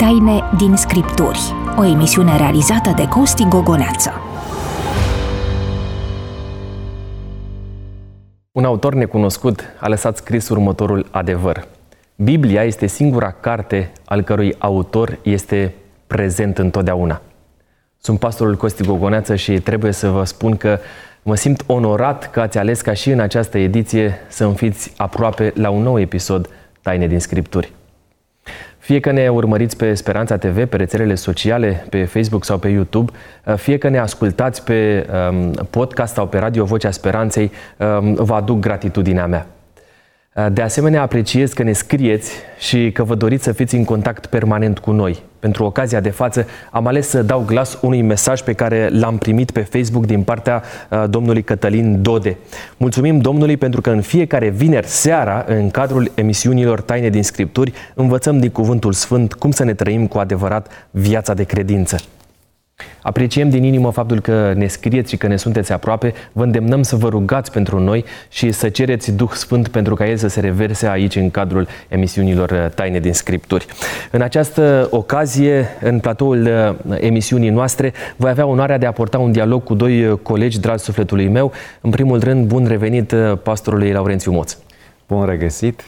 Taine din Scripturi, o emisiune realizată de Costi Gogoneață. Un autor necunoscut a lăsat scris următorul adevăr. Biblia este singura carte al cărui autor este prezent întotdeauna. Sunt pastorul Costi Gogoneață și trebuie să vă spun că mă simt onorat că ați ales ca și în această ediție să îmi fiți aproape la un nou episod Taine din Scripturi. Fie că ne urmăriți pe Speranța TV, pe rețelele sociale, pe Facebook sau pe YouTube, fie că ne ascultați pe um, podcast sau pe Radio Vocea Speranței, um, vă aduc gratitudinea mea. De asemenea, apreciez că ne scrieți și că vă doriți să fiți în contact permanent cu noi. Pentru ocazia de față, am ales să dau glas unui mesaj pe care l-am primit pe Facebook din partea uh, domnului Cătălin Dode. Mulțumim domnului pentru că în fiecare vineri seara, în cadrul emisiunilor Taine din Scripturi, învățăm din Cuvântul Sfânt cum să ne trăim cu adevărat viața de credință. Apreciem din inimă faptul că ne scrieți și că ne sunteți aproape. Vă îndemnăm să vă rugați pentru noi și să cereți Duh Sfânt pentru ca El să se reverse aici în cadrul emisiunilor uh, Taine din Scripturi. În această ocazie, în platoul uh, emisiunii noastre, voi avea onoarea de a porta un dialog cu doi uh, colegi dragi sufletului meu. În primul rând, bun revenit pastorului Laurențiu Moț. Bun regăsit!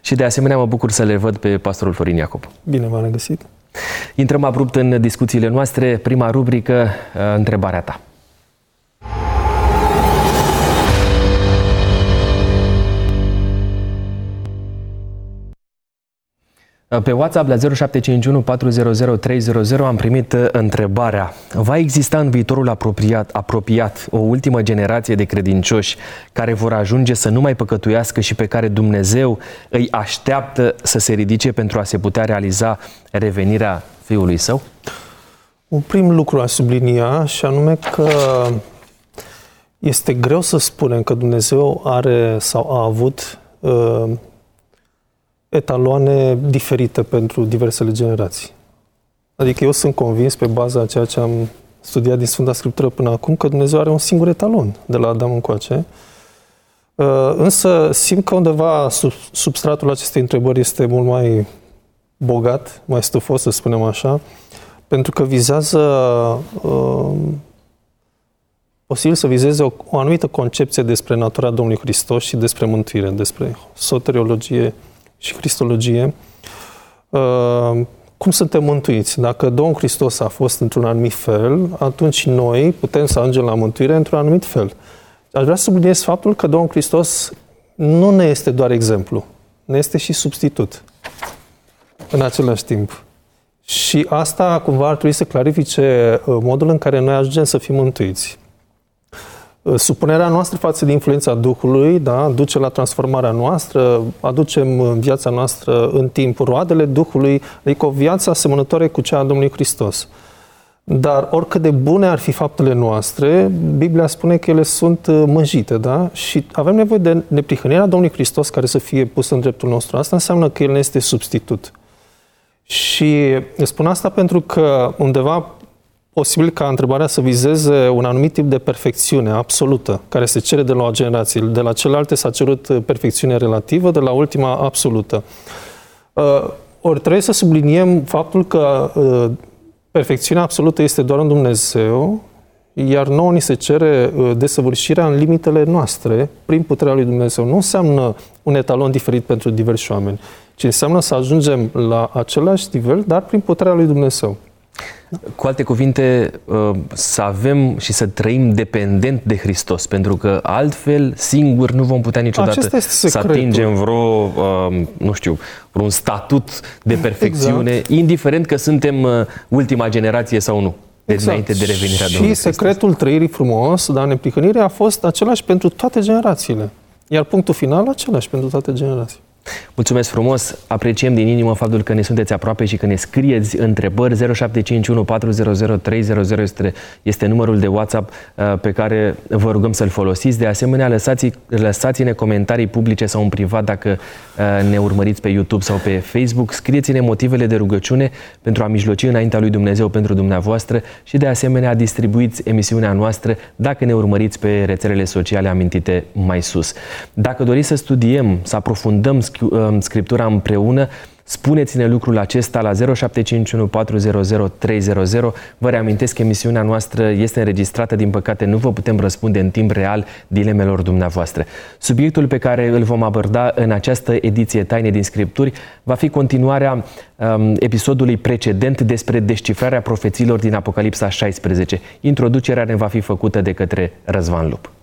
Și de asemenea mă bucur să le văd pe pastorul Florin Iacob. Bine v-am regăsit! Intrăm abrupt în discuțiile noastre. Prima rubrică, uh, întrebarea ta. Pe WhatsApp la 0751 400 300 am primit uh, întrebarea. Va exista în viitorul apropiat, apropiat o ultimă generație de credincioși care vor ajunge să nu mai păcătuiască și pe care Dumnezeu îi așteaptă să se ridice pentru a se putea realiza revenirea Fiului Său? Un prim lucru aș sublinia și anume că este greu să spunem că Dumnezeu are sau a avut uh, etaloane diferite pentru diversele generații. Adică eu sunt convins pe baza a ceea ce am studiat din Sfânta Scriptură până acum că Dumnezeu are un singur etalon de la Adam încoace. Uh, însă simt că undeva sub, substratul acestei întrebări este mult mai bogat, mai stufos, să spunem așa, pentru că vizează uh, posibil să vizeze o, o anumită concepție despre natura Domnului Hristos și despre mântuire, despre soteriologie și cristologie. Uh, cum suntem mântuiți? Dacă Domnul Hristos a fost într-un anumit fel, atunci noi putem să ajungem la mântuire într-un anumit fel. Aș vrea să subliniez faptul că Domnul Hristos nu ne este doar exemplu, ne este și substitut în același timp. Și asta cumva ar trebui să clarifice uh, modul în care noi ajungem să fim mântuiți. Uh, supunerea noastră față de influența Duhului da, duce la transformarea noastră, aducem în viața noastră în timp roadele Duhului, adică o viață asemănătoare cu cea a Domnului Hristos. Dar oricât de bune ar fi faptele noastre, Biblia spune că ele sunt uh, mânjite, da? Și avem nevoie de neprihănirea Domnului Hristos care să fie pusă în dreptul nostru. Asta înseamnă că El ne este substitut. Și spun asta pentru că undeva posibil ca întrebarea să vizeze un anumit tip de perfecțiune absolută, care se cere de la o generație. De la celelalte s-a cerut perfecțiune relativă, de la ultima absolută. Uh, ori trebuie să subliniem faptul că uh, perfecțiunea absolută este doar în Dumnezeu, iar nouă ni se cere uh, desăvârșirea în limitele noastre, prin puterea lui Dumnezeu. Nu înseamnă un etalon diferit pentru diversi oameni ci înseamnă să ajungem la același nivel, dar prin puterea lui Dumnezeu. Cu alte cuvinte, uh, să avem și să trăim dependent de Hristos, pentru că altfel, singur, nu vom putea niciodată să atingem vreo, uh, nu știu, vreun statut de perfecțiune, exact. indiferent că suntem uh, ultima generație sau nu. De exact. înainte de revenirea Și Domnului secretul Hristos. trăirii frumos, dar neprihănirea a fost același pentru toate generațiile. Iar punctul final același pentru toate generațiile. Mulțumesc frumos, apreciem din inimă faptul că ne sunteți aproape și că ne scrieți întrebări. 0751 400 300 este, este numărul de WhatsApp uh, pe care vă rugăm să-l folosiți. De asemenea, lăsați, lăsați-ne comentarii publice sau în privat dacă uh, ne urmăriți pe YouTube sau pe Facebook. Scrieți-ne motivele de rugăciune pentru a mijloci înaintea lui Dumnezeu pentru dumneavoastră și de asemenea distribuiți emisiunea noastră dacă ne urmăriți pe rețelele sociale amintite mai sus. Dacă doriți să studiem, să aprofundăm Scriptura împreună, Spuneți-ne lucrul acesta la 0751 400 300. Vă reamintesc că emisiunea noastră este înregistrată, din păcate nu vă putem răspunde în timp real dilemelor dumneavoastră. Subiectul pe care îl vom aborda în această ediție Taine din Scripturi va fi continuarea um, episodului precedent despre descifrarea profeților din Apocalipsa 16. Introducerea ne va fi făcută de către Răzvan Lup.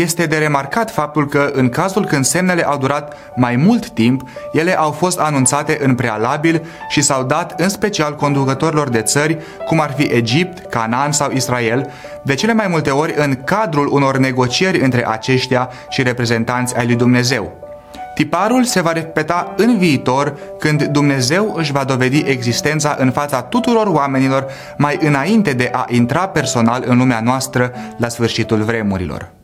Este de remarcat faptul că, în cazul când semnele au durat mai mult timp, ele au fost anunțate în prealabil și s-au dat în special conducătorilor de țări, cum ar fi Egipt, Canaan sau Israel, de cele mai multe ori în cadrul unor negocieri între aceștia și reprezentanți ai lui Dumnezeu. Tiparul se va repeta în viitor când Dumnezeu își va dovedi existența în fața tuturor oamenilor mai înainte de a intra personal în lumea noastră la sfârșitul vremurilor.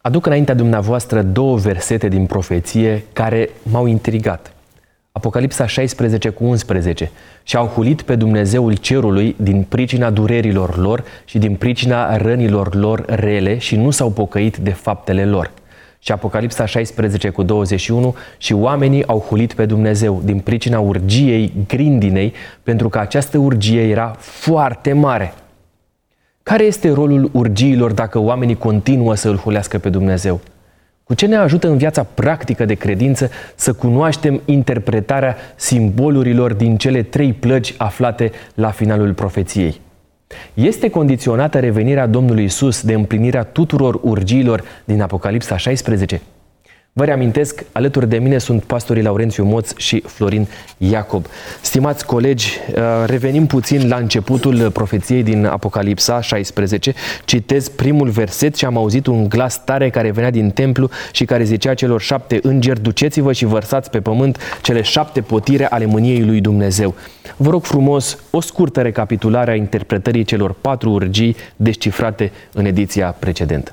Aduc înaintea dumneavoastră două versete din profeție care m-au intrigat. Apocalipsa 16 cu 11 și au hulit pe Dumnezeul cerului din pricina durerilor lor și din pricina rănilor lor rele și nu s-au pocăit de faptele lor. Și Apocalipsa 16 cu 21 și oamenii au hulit pe Dumnezeu din pricina urgiei grindinei pentru că această urgie era foarte mare. Care este rolul urgiilor dacă oamenii continuă să îl hulească pe Dumnezeu? Cu ce ne ajută în viața practică de credință să cunoaștem interpretarea simbolurilor din cele trei plăgi aflate la finalul profeției? Este condiționată revenirea Domnului Isus de împlinirea tuturor urgiilor din Apocalipsa 16? Vă reamintesc, alături de mine sunt pastorii Laurențiu Moț și Florin Iacob. Stimați colegi, uh, revenim puțin la începutul profeției din Apocalipsa 16. Citez primul verset și am auzit un glas tare care venea din templu și care zicea celor șapte îngeri, duceți-vă și vărsați pe pământ cele șapte potire ale mâniei lui Dumnezeu. Vă rog frumos o scurtă recapitulare a interpretării celor patru urgii descifrate în ediția precedentă.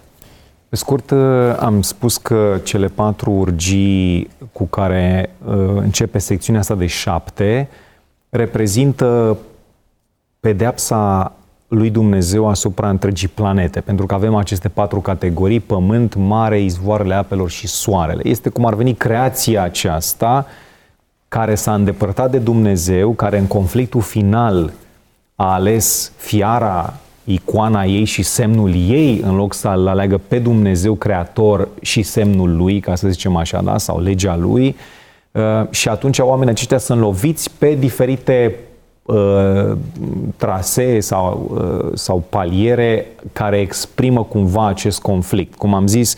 Pe scurt, uh, am spus că cele patru urgii cu care uh, începe secțiunea asta de șapte reprezintă pedeapsa lui Dumnezeu asupra întregii planete, pentru că avem aceste patru categorii, pământ, mare, izvoarele apelor și soarele. Este cum ar veni creația aceasta care s-a îndepărtat de Dumnezeu, care în conflictul final a ales fiara icoana ei și semnul ei, în loc să-L aleagă pe Dumnezeu Creator și semnul Lui, ca să zicem așa, da? sau legea Lui. Uh, și atunci oamenii aceștia sunt loviți pe diferite uh, trasee sau, uh, sau paliere care exprimă cumva acest conflict. Cum am zis,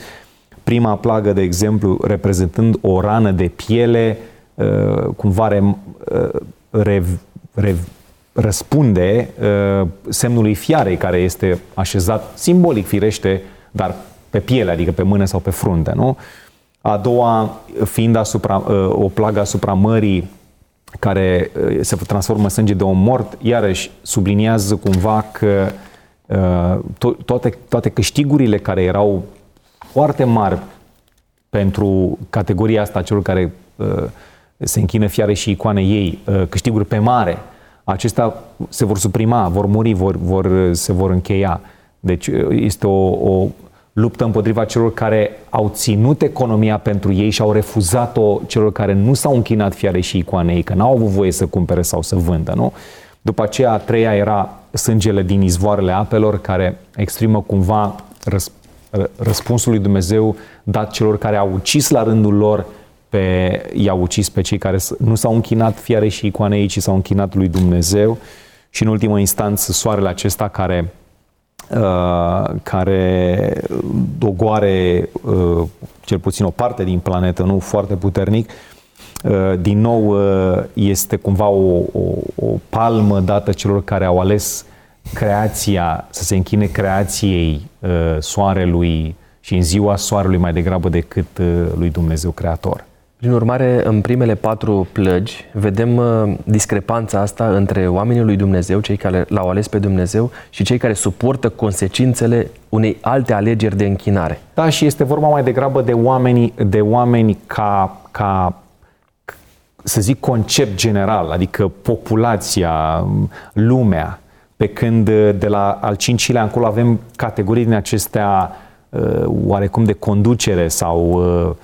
prima plagă, de exemplu, reprezentând o rană de piele, uh, cumva re, uh, rev, rev, răspunde uh, semnului fiarei care este așezat simbolic, firește, dar pe piele, adică pe mână sau pe frunte, nu? A doua fiind asupra, uh, o plagă asupra mării care uh, se transformă în sânge de om mort, iarăși subliniază cumva că uh, to- toate, toate câștigurile care erau foarte mari pentru categoria asta, celor care uh, se închină fiare și icoane ei, uh, câștiguri pe mare, acestea se vor suprima, vor muri, vor, vor, se vor încheia. Deci este o, o luptă împotriva celor care au ținut economia pentru ei și au refuzat-o celor care nu s-au închinat fiare și icoanei, că n-au avut voie să cumpere sau să vândă, nu? După aceea, a treia era sângele din izvoarele apelor, care exprimă cumva răs, răspunsul lui Dumnezeu dat celor care au ucis la rândul lor pe, i-au ucis pe cei care nu s-au închinat fiare și icoanei, ci s-au închinat lui Dumnezeu și în ultimă instanță soarele acesta care uh, care dogoare uh, cel puțin o parte din planetă, nu foarte puternic, uh, din nou uh, este cumva o, o, o palmă dată celor care au ales creația, să se închine creației uh, soarelui și în ziua soarelui mai degrabă decât uh, lui Dumnezeu Creator. Prin urmare, în primele patru plăgi, vedem uh, discrepanța asta între oamenii lui Dumnezeu, cei care l-au ales pe Dumnezeu, și cei care suportă consecințele unei alte alegeri de închinare. Da, și este vorba mai degrabă de oameni, de oameni ca, ca să zic, concept general, adică populația, lumea, pe când uh, de la al cincilea încolo avem categorii din acestea uh, oarecum de conducere sau uh,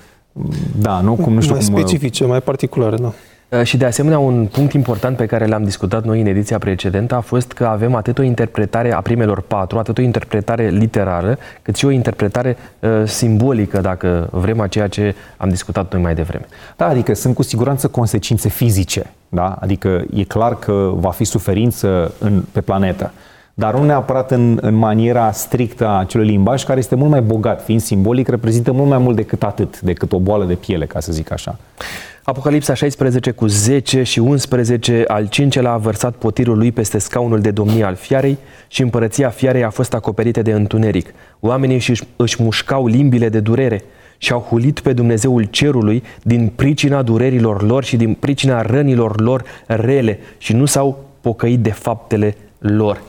da, nu? Cum, nu știu mai cum, specifice, mai particulare, da. Uh, și de asemenea, un punct important pe care l-am discutat noi în ediția precedentă a fost că avem atât o interpretare a primelor patru, atât o interpretare literară, cât și o interpretare uh, simbolică, dacă vrem, a ceea ce am discutat noi mai devreme. Da, adică sunt cu siguranță consecințe fizice, da? Adică e clar că va fi suferință în, pe planetă dar nu neapărat în, în maniera strictă a acelui limbaj, care este mult mai bogat, fiind simbolic, reprezintă mult mai mult decât atât, decât o boală de piele, ca să zic așa. Apocalipsa 16 cu 10 și 11, al cincelea a vărsat potirul lui peste scaunul de domnie al fiarei și împărăția fiarei a fost acoperită de întuneric. Oamenii își, își mușcau limbile de durere și au hulit pe Dumnezeul cerului din pricina durerilor lor și din pricina rănilor lor rele și nu s-au pocăit de faptele lor.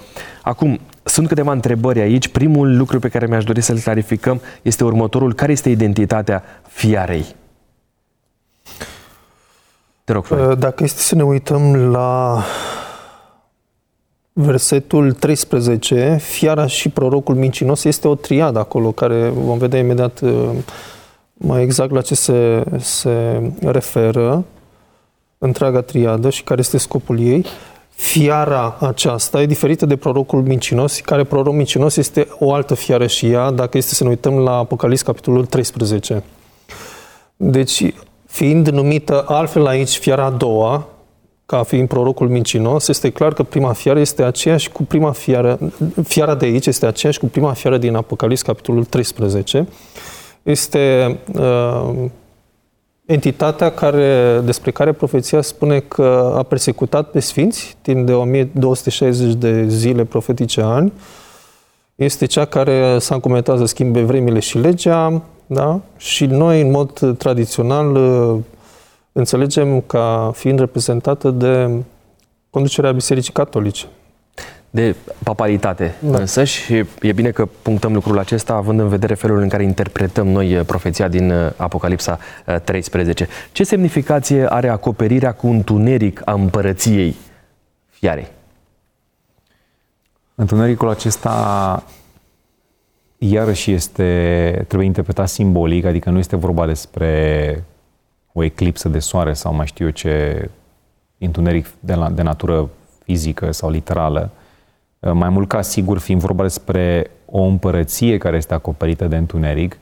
Acum, sunt câteva întrebări aici. Primul lucru pe care mi-aș dori să-l clarificăm este următorul. Care este identitatea fiarei? Te rog, Florin. Uh, Dacă este să ne uităm la versetul 13, fiara și prorocul mincinos este o triadă acolo, care vom vedea imediat uh, mai exact la ce se, se referă întreaga triadă și care este scopul ei. Fiara aceasta e diferită de prorocul mincinos, care proroc mincinos este o altă fiară și ea, dacă este să ne uităm la Apocalips, capitolul 13. Deci, fiind numită altfel aici fiara a doua, ca fiind prorocul mincinos, este clar că prima fiară este aceeași cu prima fiară, fiara de aici este aceeași cu prima fiară din Apocalips, capitolul 13. Este uh, entitatea care, despre care profeția spune că a persecutat pe sfinți timp de 1260 de zile profetice ani, este cea care s-a încumetat să schimbe vremile și legea, da? și noi, în mod tradițional, înțelegem ca fiind reprezentată de conducerea Bisericii Catolice de papalitate da. însă și e bine că punctăm lucrul acesta având în vedere felul în care interpretăm noi uh, profeția din uh, Apocalipsa 13. Uh, Ce semnificație are acoperirea cu întuneric a împărăției fiarei? Întunericul acesta iarăși este, trebuie interpretat simbolic, adică nu este vorba despre o eclipsă de soare sau mai știu eu ce întuneric de, la, de natură fizică sau literală, Uh, mai mult ca sigur, fiind vorba despre o împărăție care este acoperită de întuneric,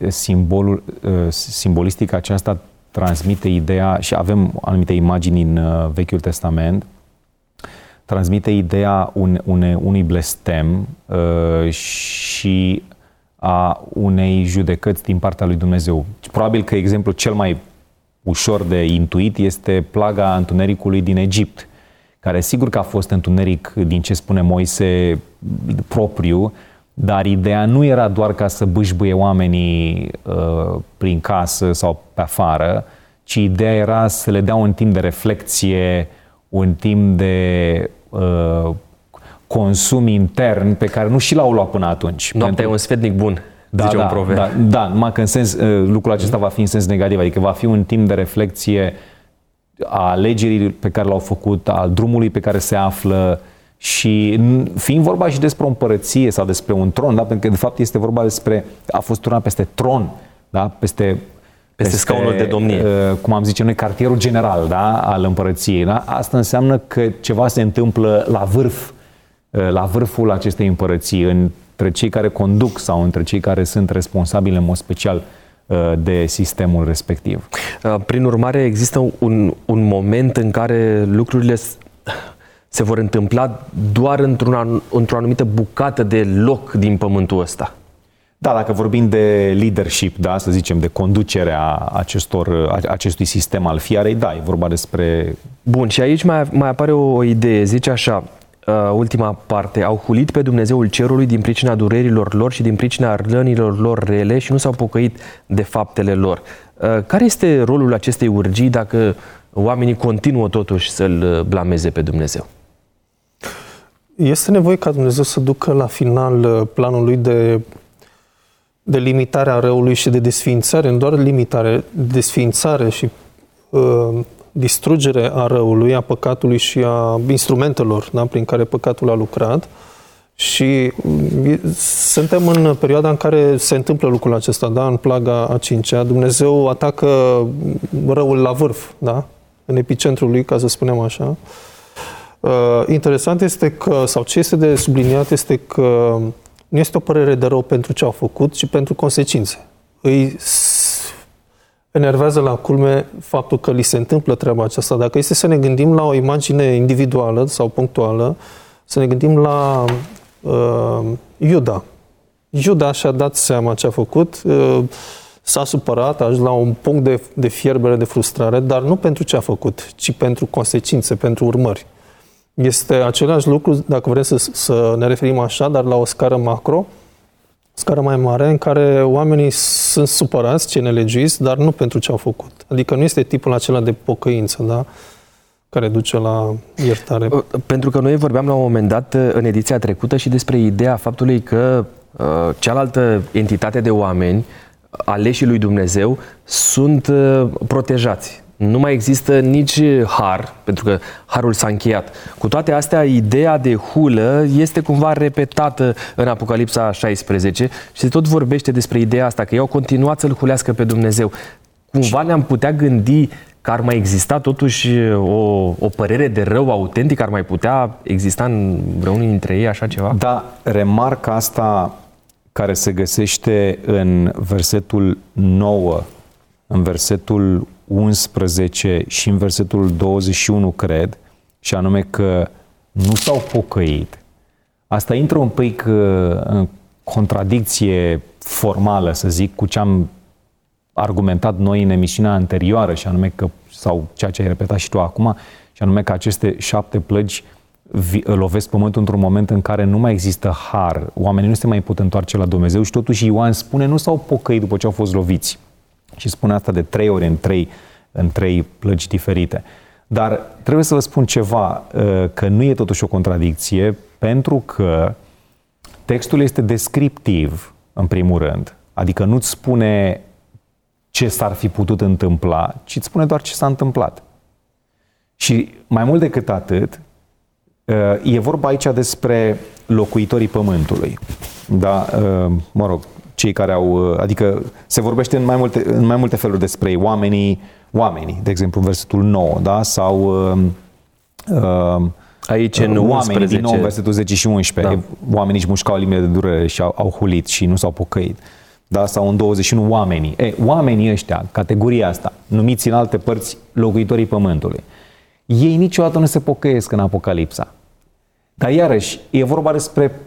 uh, simbolul, uh, simbolistica aceasta transmite ideea, și avem anumite imagini în Vechiul Testament, transmite ideea un, une, unui blestem uh, și a unei judecăți din partea lui Dumnezeu. Probabil că exemplul cel mai ușor de intuit este plaga întunericului din Egipt, care sigur că a fost întuneric din ce spune Moise propriu, dar ideea nu era doar ca să bâșbâie oamenii uh, prin casă sau pe afară, ci ideea era să le dea un timp de reflexie, un timp de uh, consum intern pe care nu și l-au luat până atunci. Noaptea Pentru... e un sfetnic bun, da, zice da, un proverb. Da, da, numai că în sens, uh, lucrul acesta va fi în sens negativ, adică va fi un timp de reflexie uh, a alegerii pe care l-au făcut, a drumului pe care se află și fiind vorba și despre o împărăție sau despre un tron, da? pentru că de fapt este vorba despre, a fost turnat peste tron, da? peste peste, peste scaunul de domnie. Uh, cum am zice noi, cartierul general da? al împărăției. Da? Asta înseamnă că ceva se întâmplă la vârf, uh, la vârful acestei împărății, între cei care conduc sau între cei care sunt responsabili în mod special Uh, de sistemul respectiv. Uh, prin urmare, există un, un moment în care lucrurile se vor întâmpla doar într-un, într-o anumită bucată de loc din pământul ăsta. Da, dacă vorbim de leadership, da, să zicem, de conducerea acestor, acestui sistem al fiarei, da, e vorba despre... Bun, și aici mai, mai apare o, o idee, zice așa, uh, ultima parte, au hulit pe Dumnezeul cerului din pricina durerilor lor și din pricina rănilor lor rele și nu s-au pocăit de faptele lor. Uh, care este rolul acestei urgii dacă oamenii continuă totuși să-L blameze pe Dumnezeu? Este nevoie ca Dumnezeu să ducă la final uh, planul lui de, de limitare a răului și de desființare, nu doar limitare, desființare și uh, distrugere a răului, a păcatului și a instrumentelor da, prin care păcatul a lucrat. Și mm, suntem în perioada în care se întâmplă lucrul acesta, da? în plaga a cincea. Dumnezeu atacă răul la vârf, da? în epicentrul lui, ca să spunem așa. Uh, interesant este că, sau ce este de subliniat, este că nu este o părere de rău pentru ce au făcut, ci pentru consecințe. Îi enervează la culme faptul că li se întâmplă treaba aceasta. Dacă este să ne gândim la o imagine individuală sau punctuală, să ne gândim la uh, Iuda. Iuda și-a dat seama ce a făcut, uh, s-a supărat, a ajuns la un punct de, de fierbere, de frustrare, dar nu pentru ce a făcut, ci pentru consecințe, pentru urmări. Este același lucru, dacă vrem să, să ne referim așa, dar la o scară macro, scară mai mare, în care oamenii sunt supărați, cei nelegiuiți, dar nu pentru ce au făcut. Adică nu este tipul acela de pocăință, da? care duce la iertare. Pentru că noi vorbeam la un moment dat în ediția trecută și despre ideea faptului că uh, cealaltă entitate de oameni, aleșii lui Dumnezeu, sunt uh, protejați nu mai există nici har, pentru că harul s-a încheiat. Cu toate astea, ideea de hulă este cumva repetată în Apocalipsa 16 și se tot vorbește despre ideea asta, că ei au continuat să-L hulească pe Dumnezeu. Cumva ne-am putea gândi că ar mai exista totuși o, o părere de rău autentic, ar mai putea exista în vreunul dintre ei așa ceva? Da, remarca asta care se găsește în versetul 9, în versetul 11 și în versetul 21, cred, și anume că nu s-au pocăit. Asta intră un pic uh, în contradicție formală, să zic, cu ce am argumentat noi în emisiunea anterioară, și anume că, sau ceea ce ai repetat și tu acum, și anume că aceste șapte plăgi lovesc pământul într-un moment în care nu mai există har, oamenii nu se mai pot întoarce la Dumnezeu și totuși Ioan spune nu s-au pocăit după ce au fost loviți. Și spune asta de trei ori în trei, în trei plăci diferite. Dar trebuie să vă spun ceva, uh, că nu e totuși o contradicție, pentru că textul este descriptiv, în primul rând. Adică nu-ți spune ce s-ar fi putut întâmpla, ci îți spune doar ce s-a întâmplat. Și mai mult decât atât, uh, e vorba aici despre locuitorii pământului. Da, uh, mă rog, cei care au, uh, adică se vorbește în mai multe, în mai multe feluri despre ei, oamenii, oamenii, de exemplu, în versetul 9, da? sau uh, uh, Aici în oamenii 11. din nou, versetul 10 și 11, da. oamenii își mușcau limbile de durere și au, au hulit și nu s-au pocăit. Da? Sau în 21 oamenii. E, oamenii ăștia, categoria asta, numiți în alte părți locuitorii pământului, ei niciodată nu se pocăiesc în Apocalipsa. Dar iarăși, e vorba despre,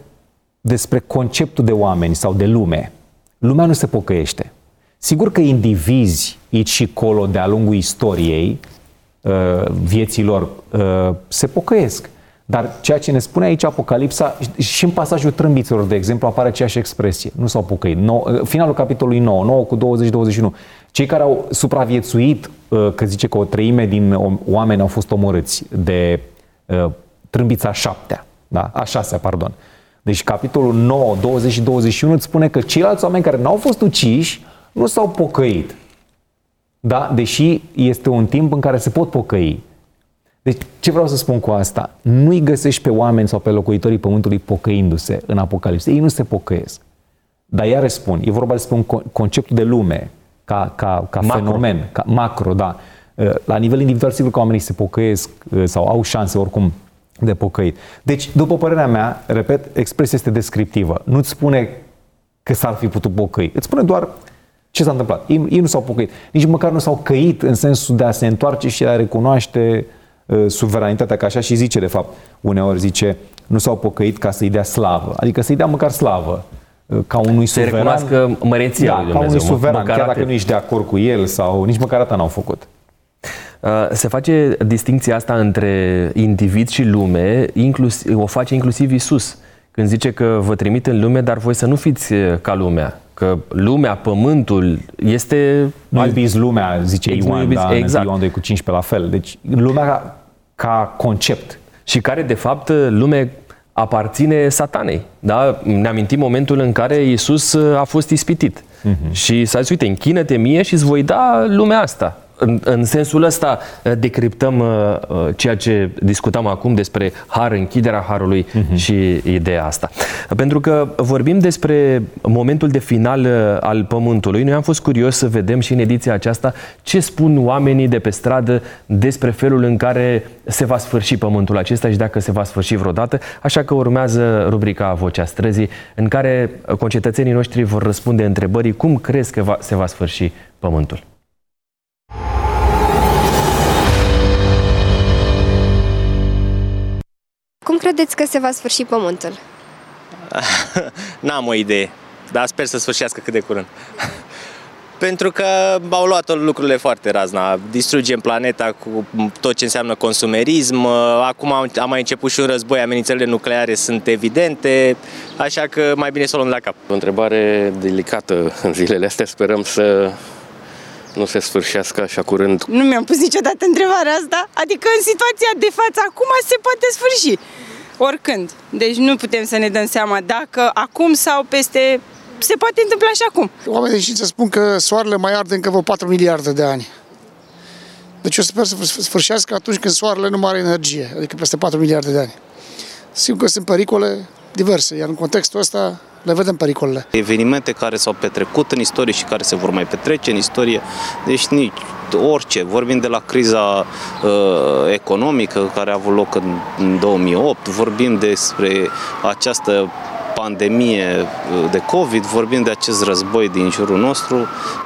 despre conceptul de oameni sau de lume lumea nu se pocăiește. Sigur că indivizi aici și colo de-a lungul istoriei uh, vieților uh, se pocăiesc. Dar ceea ce ne spune aici Apocalipsa, și în pasajul trâmbiților, de exemplu, apare aceeași expresie. Nu s-au pocăit. No, uh, finalul capitolului 9, 9 cu 20-21. Cei care au supraviețuit, că zice că o treime din oameni au fost omorâți de trâmbița șaptea, da? a șasea, pardon. Deci capitolul 9, 20 și 21 îți spune că ceilalți oameni care n-au fost uciși nu s-au pocăit. Da? Deși este un timp în care se pot pocăi. Deci ce vreau să spun cu asta? Nu-i găsești pe oameni sau pe locuitorii pământului pocăindu-se în Apocalipsă. Ei nu se pocăiesc. Dar iar spun, e vorba despre un concept de lume, ca, ca, ca macro. fenomen, ca macro, da. La nivel individual, sigur că oamenii se pocăiesc sau au șanse oricum de pocăit. Deci, după părerea mea, repet, expresia este descriptivă. Nu-ți spune că s-ar fi putut pocăi. Îți spune doar ce s-a întâmplat. Ei, ei nu s-au pocăit. Nici măcar nu s-au căit în sensul de a se întoarce și de a recunoaște uh, suveranitatea, ca așa și zice, de fapt, uneori zice, nu s-au pocăit ca să-i dea slavă. Adică să-i dea măcar slavă uh, ca unui se suveran. recunoască măreția da, lui Dumnezeu. ca unui suveran, măcar chiar dacă nu ești de acord cu el sau nici măcar atât n-au făcut. Uh, se face distinția asta între individ și lume, inclusiv, o face inclusiv Isus, când zice că vă trimit în lume, dar voi să nu fiți uh, ca lumea. Că lumea, pământul, este... Nu iubiți lumea, zice Ioan, iubiți, da, exact. Ioan 2 cu 15 la fel. Deci lumea ca concept. Și care, de fapt, lume aparține satanei. Da? Ne amintim momentul în care Isus uh, a fost ispitit. Uh-huh. Și s-a zis, uite, închină-te mie și îți voi da lumea asta în, în sensul ăsta uh, decriptăm uh, uh, ceea ce discutam acum despre har, închiderea harului uh-huh. și ideea asta. Pentru că vorbim despre momentul de final al Pământului. Noi am fost curios să vedem și în ediția aceasta ce spun oamenii de pe stradă despre felul în care se va sfârși Pământul acesta și dacă se va sfârși vreodată. Așa că urmează rubrica Vocea Străzii, în care concetățenii noștri vor răspunde întrebării cum crezi că va, se va sfârși Pământul. Cum credeți că se va sfârși pământul? N-am o idee, dar sper să sfârșească cât de curând. Pentru că au luat lucrurile foarte razna. Distrugem planeta cu tot ce înseamnă consumerism. Acum am mai început și un război, amenințările nucleare sunt evidente, așa că mai bine să o luăm la cap. O întrebare delicată în zilele astea. Sperăm să nu se sfârșească așa curând. Nu mi-am pus niciodată întrebarea asta. Adică în situația de față acum se poate sfârși. Oricând. Deci nu putem să ne dăm seama dacă acum sau peste se poate întâmpla și acum. Oamenii de știință spun că soarele mai arde încă vreo 4 miliarde de ani. Deci eu sper să sfârșească atunci când soarele nu mai are energie, adică peste 4 miliarde de ani. Sigur că sunt pericole diverse, iar în contextul ăsta le vedem pericolele. Evenimente care s-au petrecut în istorie și care se vor mai petrece în istorie, deci nici orice. Vorbim de la criza uh, economică care a avut loc în, în 2008, vorbim despre această pandemie uh, de COVID, vorbim de acest război din jurul nostru,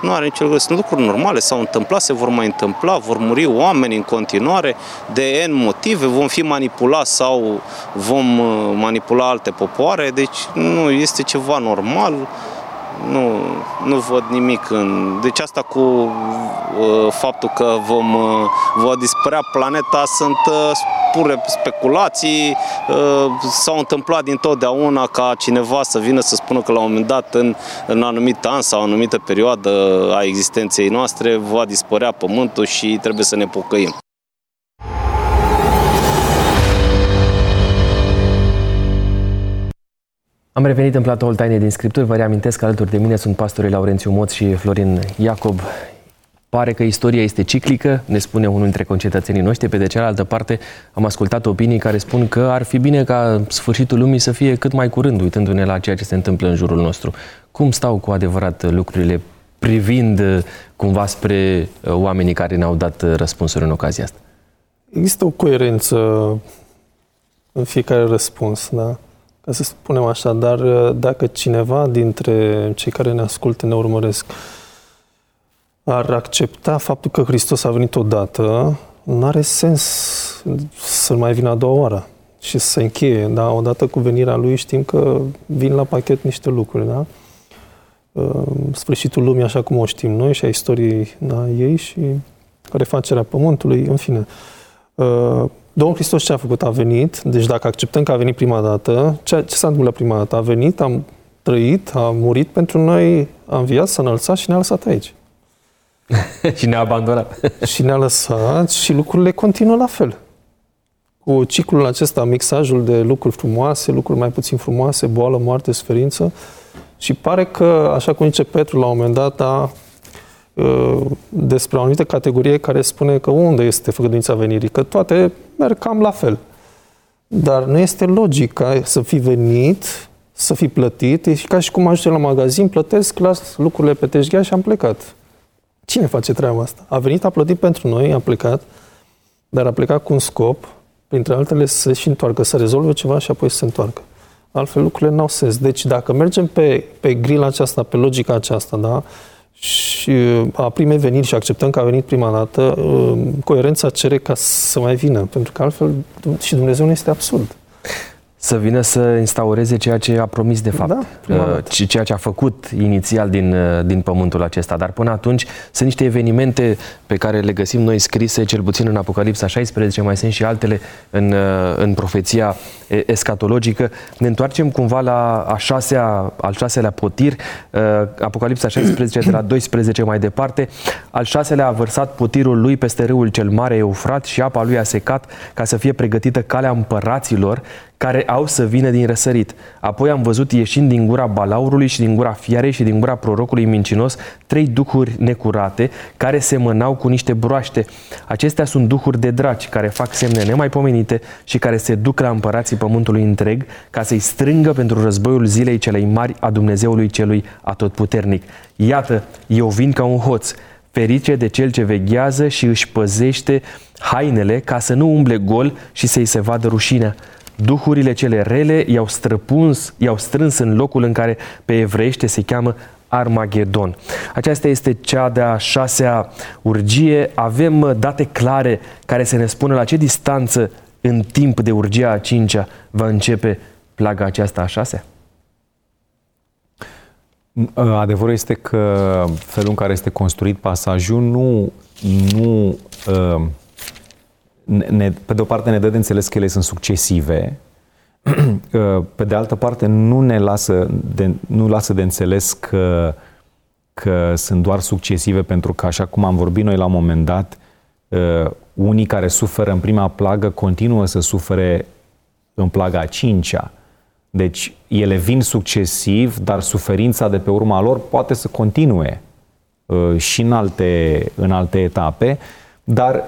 nu are nicio legătură. Sunt lucruri normale, s-au întâmplat, se vor mai întâmpla, vor muri oameni în continuare de N motive, vom fi manipulați sau vom uh, manipula alte popoare, deci nu este ceva normal nu, nu văd nimic în... Deci asta cu uh, faptul că vom, uh, va dispărea planeta sunt uh, pure speculații. Uh, s-au întâmplat dintotdeauna ca cineva să vină să spună că la un moment dat în, în anumit an sau în anumită perioadă a existenței noastre va dispărea pământul și trebuie să ne pocăim. Am revenit în platoul Taine din Scripturi. Vă reamintesc că alături de mine sunt pastorii Laurențiu Moț și Florin Iacob. Pare că istoria este ciclică, ne spune unul dintre concetățenii noștri. Pe de cealaltă parte, am ascultat opinii care spun că ar fi bine ca sfârșitul lumii să fie cât mai curând, uitându-ne la ceea ce se întâmplă în jurul nostru. Cum stau cu adevărat lucrurile, privind cumva spre oamenii care ne-au dat răspunsuri în ocazia asta? Există o coerență în fiecare răspuns, da? Ca să spunem așa, dar uh, dacă cineva dintre cei care ne ascultă, ne urmăresc, ar accepta faptul că Hristos a venit odată, nu are sens să mai vină a doua oară și să se încheie. Da? Odată cu venirea Lui știm că vin la pachet niște lucruri. Da? Uh, sfârșitul lumii așa cum o știm noi și a istoriei da, ei și refacerea Pământului, în fine. Uh, Domnul Hristos ce a făcut? A venit, deci dacă acceptăm că a venit prima dată, ce, ce s-a întâmplat prima dată? A venit, a trăit, a murit pentru noi, a înviat, s-a înălțat și ne-a lăsat aici. și ne-a abandonat. și ne-a lăsat și lucrurile continuă la fel. Cu ciclul acesta, mixajul de lucruri frumoase, lucruri mai puțin frumoase, boală, moarte, suferință. Și pare că, așa cum zice Petru la un moment dat, a Uh, despre o anumită categorie care spune că unde este făgăduința venirii, că toate merg cam la fel. Dar nu este logica să fi venit, să fi plătit, e ca și cum ajunge la magazin, plătesc, las lucrurile pe teșghea și am plecat. Cine face treaba asta? A venit, a plătit pentru noi, a plecat, dar a plecat cu un scop, printre altele, să și întoarcă, să rezolve ceva și apoi să se întoarcă. Altfel lucrurile n-au sens. Deci dacă mergem pe, pe grila aceasta, pe logica aceasta, da, și a primei veniri și acceptăm că a venit prima dată, uh, coerența cere ca să mai vină, pentru că altfel și Dumnezeu nu este absurd să vină să instaureze ceea ce a promis de fapt, da, uh, ceea ce a făcut inițial din, uh, din pământul acesta. Dar până atunci sunt niște evenimente pe care le găsim noi scrise, cel puțin în Apocalipsa 16, mai sunt și altele în, uh, în profeția escatologică. Ne întoarcem cumva la a șasea, al șaselea potir, Apocalipsa 16 de la 12 mai departe. Al șaselea a vărsat potirul lui peste râul cel mare Eufrat și apa lui a secat ca să fie pregătită calea împăraților care au să vină din răsărit. Apoi am văzut ieșind din gura balaurului și din gura fiarei și din gura prorocului mincinos trei duhuri necurate care semănau cu cu niște broaște. Acestea sunt duhuri de draci care fac semne nemaipomenite și care se duc la împărații pământului întreg ca să-i strângă pentru războiul zilei celei mari a Dumnezeului celui atotputernic. Iată, eu vin ca un hoț, ferice de cel ce veghează și își păzește hainele ca să nu umble gol și să-i se vadă rușinea. Duhurile cele rele i-au străpuns, i-au strâns în locul în care pe evreiește se cheamă Armagedon. Aceasta este cea de-a șasea urgie. Avem uh, date clare care să ne spună la ce distanță în timp de urgia a cincea va începe plaga aceasta a șasea? Uh, adevărul este că felul în care este construit pasajul nu, nu uh, ne, pe de o parte ne dă de înțeles că ele sunt succesive, pe de altă parte nu ne lasă de, nu lasă de înțeles că, că sunt doar succesive pentru că, așa cum am vorbit noi la un moment dat, uh, unii care suferă în prima plagă continuă să sufere în plaga a cincea. Deci ele vin succesiv, dar suferința de pe urma lor poate să continue uh, și în alte, în alte etape. Dar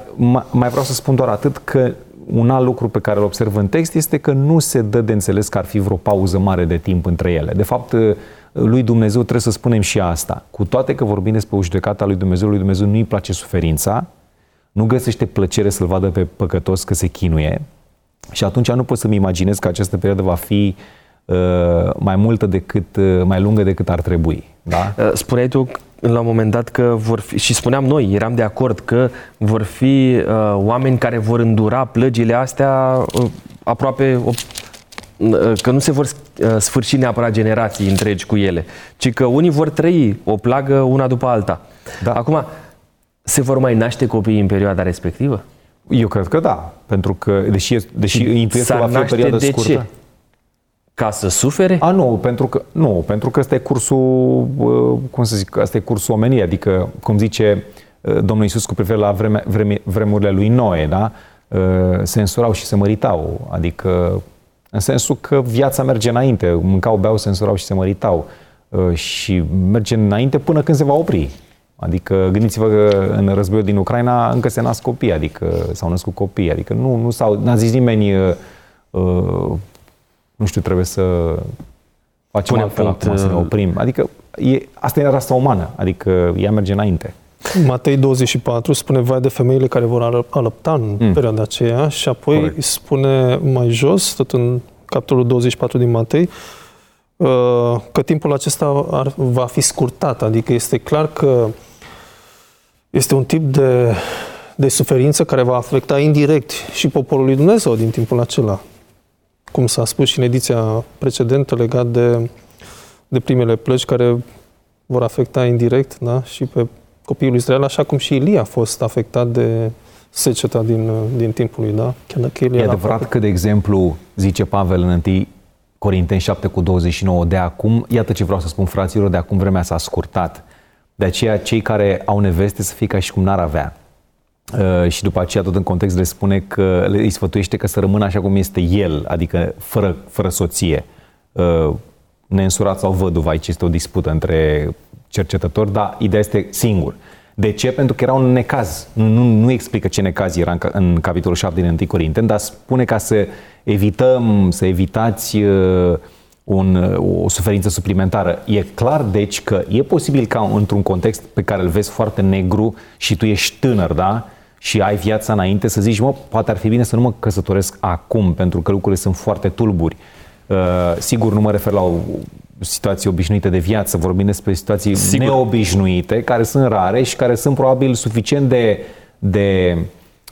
mai vreau să spun doar atât că un alt lucru pe care îl observ în text este că nu se dă de înțeles că ar fi vreo pauză mare de timp între ele. De fapt, lui Dumnezeu trebuie să spunem și asta. Cu toate că vorbim despre o judecată a lui Dumnezeu, lui Dumnezeu nu-i place suferința, nu găsește plăcere să-l vadă pe păcătos că se chinuie și atunci nu pot să-mi imaginez că această perioadă va fi uh, mai multă decât, uh, mai lungă decât ar trebui. Da? Uh, spuneai tu la un moment dat că vor fi, și spuneam noi, eram de acord că vor fi uh, oameni care vor îndura plăgile astea uh, aproape uh, că nu se vor uh, sfârși neapărat generații întregi cu ele, ci că unii vor trăi o plagă una după alta. Da. Acum, se vor mai naște copii în perioada respectivă? Eu cred că da, pentru că, deși, deși intuiesc că va fi o perioadă de scurtă... Ce? Ca să sufere? A, nu, pentru că, nu, pentru că ăsta e cursul, cum să zic, ăsta e cursul omeniei, adică, cum zice Domnul Iisus cu privire la vreme, vreme, vremurile lui Noe, da? Se însurau și se măritau, adică în sensul că viața merge înainte, mâncau, beau, se însurau și se măritau și merge înainte până când se va opri. Adică gândiți-vă că în războiul din Ucraina încă se nasc copii, adică s-au născut copii, adică nu, nu s-au, n-a zis nimeni uh, nu știu, trebuie să facem Pune altfel punct, acum, să ne uh, oprim. Adică e, asta e rasta umană, adică ea merge înainte. Matei 24 spune vai de femeile care vor alăpta în mm. perioada aceea și apoi Corect. spune mai jos, tot în capitolul 24 din Matei, uh, că timpul acesta ar, va fi scurtat. Adică este clar că este un tip de, de suferință care va afecta indirect și poporul lui Dumnezeu din timpul acela cum s-a spus și în ediția precedentă, legat de, de primele plăci care vor afecta indirect da? și pe copiul Israel, așa cum și Ilie a fost afectat de seceta din, din timpul lui. Da? Chiar dacă e adevărat aproape. că, de exemplu, zice Pavel în 1 Corinteni 7 cu 29, de acum, iată ce vreau să spun fraților, de acum vremea s-a scurtat. De aceea, cei care au neveste să fie ca și cum n-ar avea Uh, și după aceea tot în context le spune că îi sfătuiește că să rămână așa cum este el, adică fără, fără soție. Uh, neînsurat sau văduv, aici este o dispută între cercetători, dar ideea este singur. De ce? Pentru că era un necaz. Nu, nu, nu explică ce necaz era în, în capitolul 7 din 1 Corinteni, dar spune ca să evităm, să evitați uh, un, o suferință suplimentară. E clar, deci, că e posibil ca într-un context pe care îl vezi foarte negru și tu ești tânăr, da? Și ai viața înainte, să zici, mă, poate ar fi bine să nu mă căsătoresc acum, pentru că lucrurile sunt foarte tulburi. Uh, sigur, nu mă refer la o situație obișnuită de viață, vorbim despre situații sigur. neobișnuite, care sunt rare și care sunt probabil suficient de, de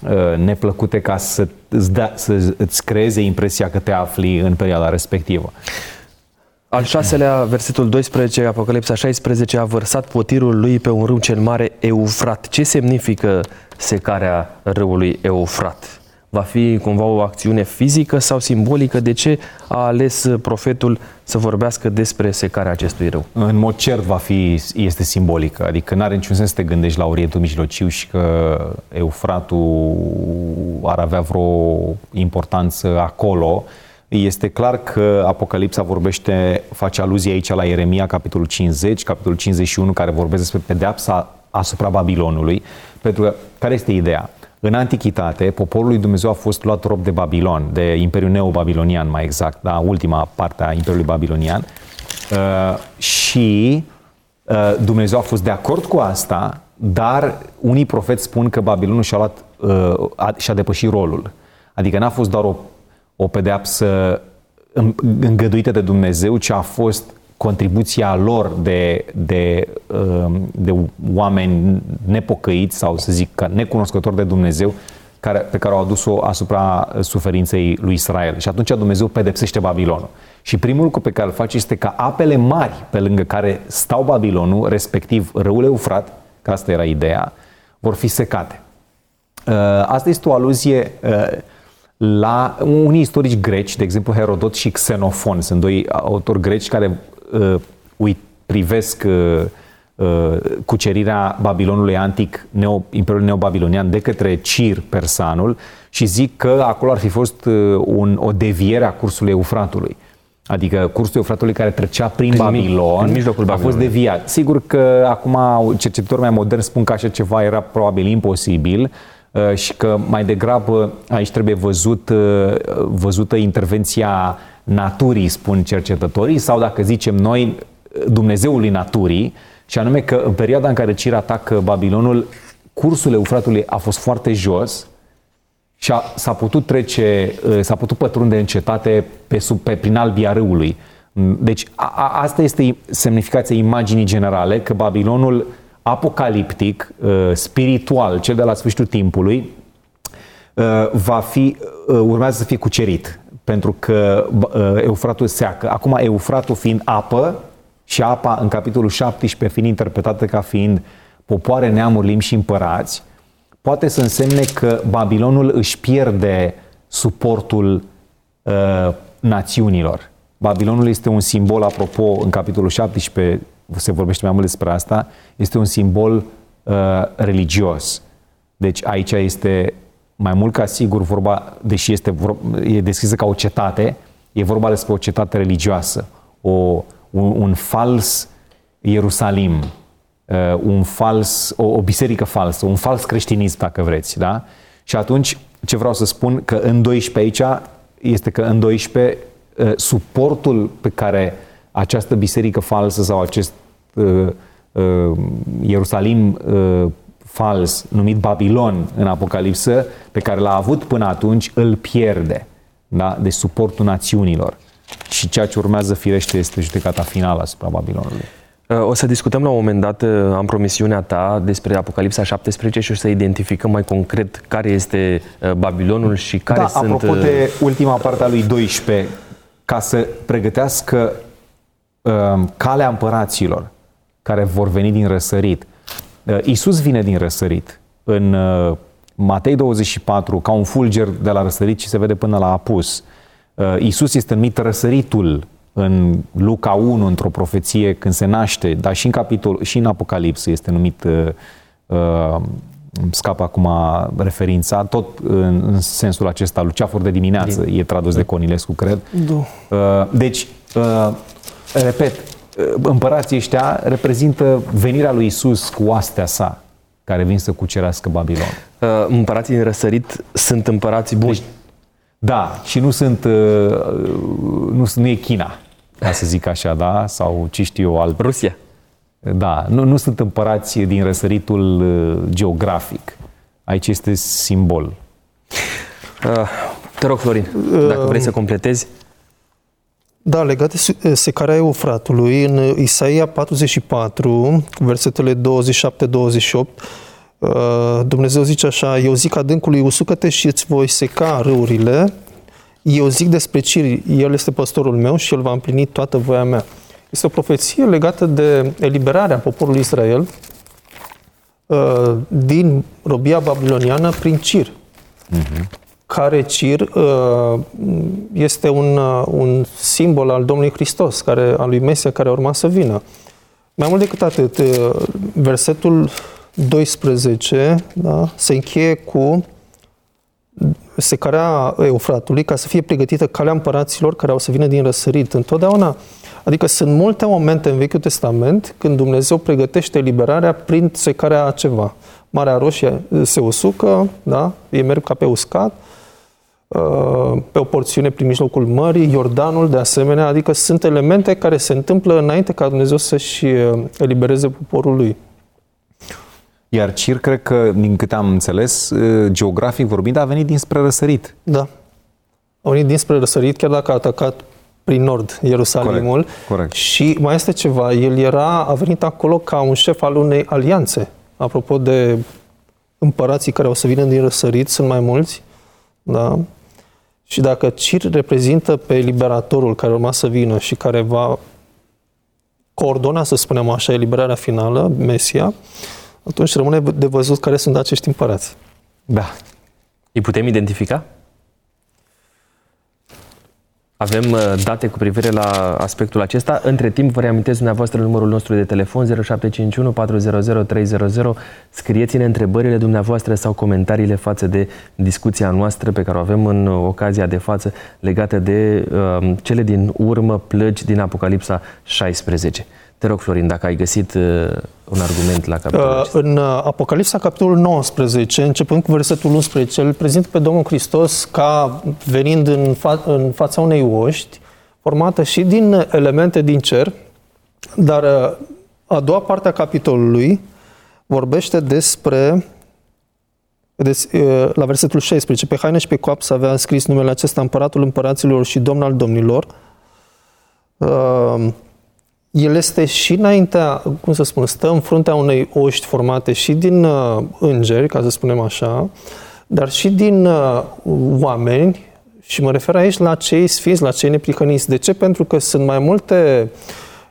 uh, neplăcute ca să îți, da, să îți creeze impresia că te afli în perioada respectivă. Al șaselea, versetul 12, Apocalipsa 16, a vărsat potirul lui pe un râu cel mare Eufrat. Ce semnifică secarea râului Eufrat? Va fi cumva o acțiune fizică sau simbolică? De ce a ales profetul să vorbească despre secarea acestui râu? În mod cert va fi, este simbolică, adică nu are niciun sens să te gândești la Orientul Mijlociu și că Eufratul ar avea vreo importanță acolo, este clar că Apocalipsa vorbește, face aluzie aici la Ieremia, capitolul 50, capitolul 51, care vorbește despre pedeapsa asupra Babilonului, pentru că care este ideea? În antichitate, poporul lui Dumnezeu a fost luat rob de Babilon, de Imperiul Neo-Babilonian mai exact, da, ultima parte a Imperiului Babilonian. Uh, și uh, Dumnezeu a fost de acord cu asta, dar unii profeți spun că Babilonul și-a, luat, uh, a, și-a depășit rolul. Adică n-a fost doar o, o pedeapsă îngăduită de Dumnezeu, ci a fost contribuția lor de, de, um, de oameni nepocăiți sau să zic necunoscători de Dumnezeu care, pe care au adus-o asupra suferinței lui Israel. Și atunci Dumnezeu pedepsește Babilonul. Și primul lucru pe care îl face este ca apele mari pe lângă care stau Babilonul, respectiv râul Eufrat, că asta era ideea, vor fi secate. Uh, asta este o aluzie uh, la unii istorici greci, de exemplu Herodot și Xenofon, sunt doi autori greci care uh, uit, privesc uh, uh, cucerirea Babilonului antic, neo, Imperiul Neobabilonian, de către Cir, persanul, și zic că acolo ar fi fost uh, un, o deviere a cursului Eufratului. Adică cursul Eufratului care trecea prin, prin Babilon, în mijlocul a fost deviat. Sigur că acum cercetători mai moderni spun că așa ceva era probabil imposibil, uh, și că mai degrabă aici trebuie văzut, uh, văzută intervenția naturii, spun cercetătorii, sau dacă zicem noi, Dumnezeului naturii, și anume că în perioada în care Cir atacă Babilonul, cursul Eufratului a fost foarte jos și a, s-a putut trece, ă, s-a putut pătrunde în cetate pe, sub, pe prin albia râului. Deci a, a, asta este semnificația imaginii generale, că Babilonul apocaliptic, ă, spiritual, cel de la sfârșitul timpului, ă, va fi, urmează să fie cucerit pentru că uh, Eufratul seacă. Acum Eufratul fiind apă și apa în capitolul 17 fiind interpretată ca fiind popoare, neamuri, limbi și împărați, poate să însemne că Babilonul își pierde suportul uh, națiunilor. Babilonul este un simbol, apropo, în capitolul 17 se vorbește mai mult despre asta, este un simbol uh, religios. Deci aici este mai mult ca sigur vorba, deși este vor, e deschisă ca o cetate, e vorba despre o cetate religioasă, o, un, un fals Ierusalim, uh, un fals, o, o biserică falsă, un fals creștinism, dacă vreți, da? Și atunci, ce vreau să spun, că în 12 aici, este că în 12 uh, suportul pe care această biserică falsă sau acest uh, uh, Ierusalim uh, fals numit Babilon în Apocalipsă, pe care l-a avut până atunci, îl pierde. Da? De suportul națiunilor. Și ceea ce urmează, firește, este judecata finală asupra Babilonului. Uh, o să discutăm la un moment dat, uh, am promisiunea ta despre Apocalipsa 17 și o să identificăm mai concret care este uh, Babilonul și care da, sunt... apropo de ultima parte a lui 12, ca să pregătească uh, calea împăraților care vor veni din răsărit, Uh, Isus vine din răsărit. În uh, Matei 24, ca un fulger de la răsărit și se vede până la apus. Uh, Isus este numit răsăritul în Luca 1, într-o profeție, când se naște, dar și în capitol, și în Apocalipsă este numit uh, scap acum referința, tot în, în sensul acesta, luceafăr de dimineață, Din. e tradus de Conilescu, cred. Da. Uh, deci, uh, repet, împărații ăștia reprezintă venirea lui Isus cu oastea sa, care vin să cucerească Babilon. Uh, împărații din răsărit sunt împărații buni. Deci, da, și nu sunt, uh, nu, nu e China, ca să zic așa, da? Sau ce știu eu, alt... Rusia. Da, nu, nu sunt împărați din răsăritul uh, geografic. Aici este simbol. Uh, te rog, Florin, dacă vrei să completezi. Da, legat de secarea Eufratului, în Isaia 44, versetele 27-28, uh, Dumnezeu zice așa, eu zic adâncului, usucă-te și îți voi seca râurile, eu zic despre Ciri, el este păstorul meu și el va împlini toată voia mea. Este o profeție legată de eliberarea poporului Israel uh, din robia babiloniană prin Cir. Uh-huh care Cir uh, este un, uh, un simbol al Domnului Hristos, care, al lui Mesia care urma să vină. Mai mult decât atât, uh, versetul 12 da, se încheie cu secarea Eufratului ca să fie pregătită calea împăraților care au să vină din răsărit. Întotdeauna, adică sunt multe momente în Vechiul Testament când Dumnezeu pregătește liberarea prin secarea a ceva. Marea Roșie se usucă, da? ei merg ca pe uscat, uh, pe o porțiune prin mijlocul mării, Iordanul de asemenea, adică sunt elemente care se întâmplă înainte ca Dumnezeu să-și uh, elibereze poporul lui. Iar Cir, cred că, din câte am înțeles, uh, geografic vorbind, a venit dinspre răsărit. Da. A venit dinspre răsărit, chiar dacă a atacat prin nord Ierusalimul. Corect, corect. Și mai este ceva, el era, a venit acolo ca un șef al unei alianțe. Apropo de împărații care o să vină din răsărit, sunt mai mulți. Da? Și dacă Cir reprezintă pe liberatorul care urma să vină și care va coordona, să spunem așa, eliberarea finală, Mesia, atunci rămâne de văzut care sunt acești împărați. Da. Îi putem identifica? Avem uh, date cu privire la aspectul acesta. Între timp, vă reamintesc dumneavoastră numărul nostru de telefon 0751 400 300. Scrieți-ne întrebările dumneavoastră sau comentariile față de discuția noastră pe care o avem în ocazia de față legate de uh, cele din urmă plăgi din Apocalipsa 16. Te rog, Florin, dacă ai găsit uh, un argument la capitolul uh, acesta. În uh, Apocalipsa, capitolul 19, începând cu versetul 11, îl prezintă pe Domnul Hristos ca venind în, fa- în fața unei oști, formată și din elemente din cer, dar uh, a doua parte a capitolului vorbește despre Vedeți, uh, la versetul 16, pe haine și pe coapsă avea scris numele acesta împăratul împăraților și domn al domnilor. Uh, el este și înaintea, cum să spun, stă în fruntea unei oști formate și din uh, îngeri, ca să spunem așa, dar și din uh, oameni, și mă refer aici la cei sfinți, la cei neprihăniți. De ce? Pentru că sunt mai multe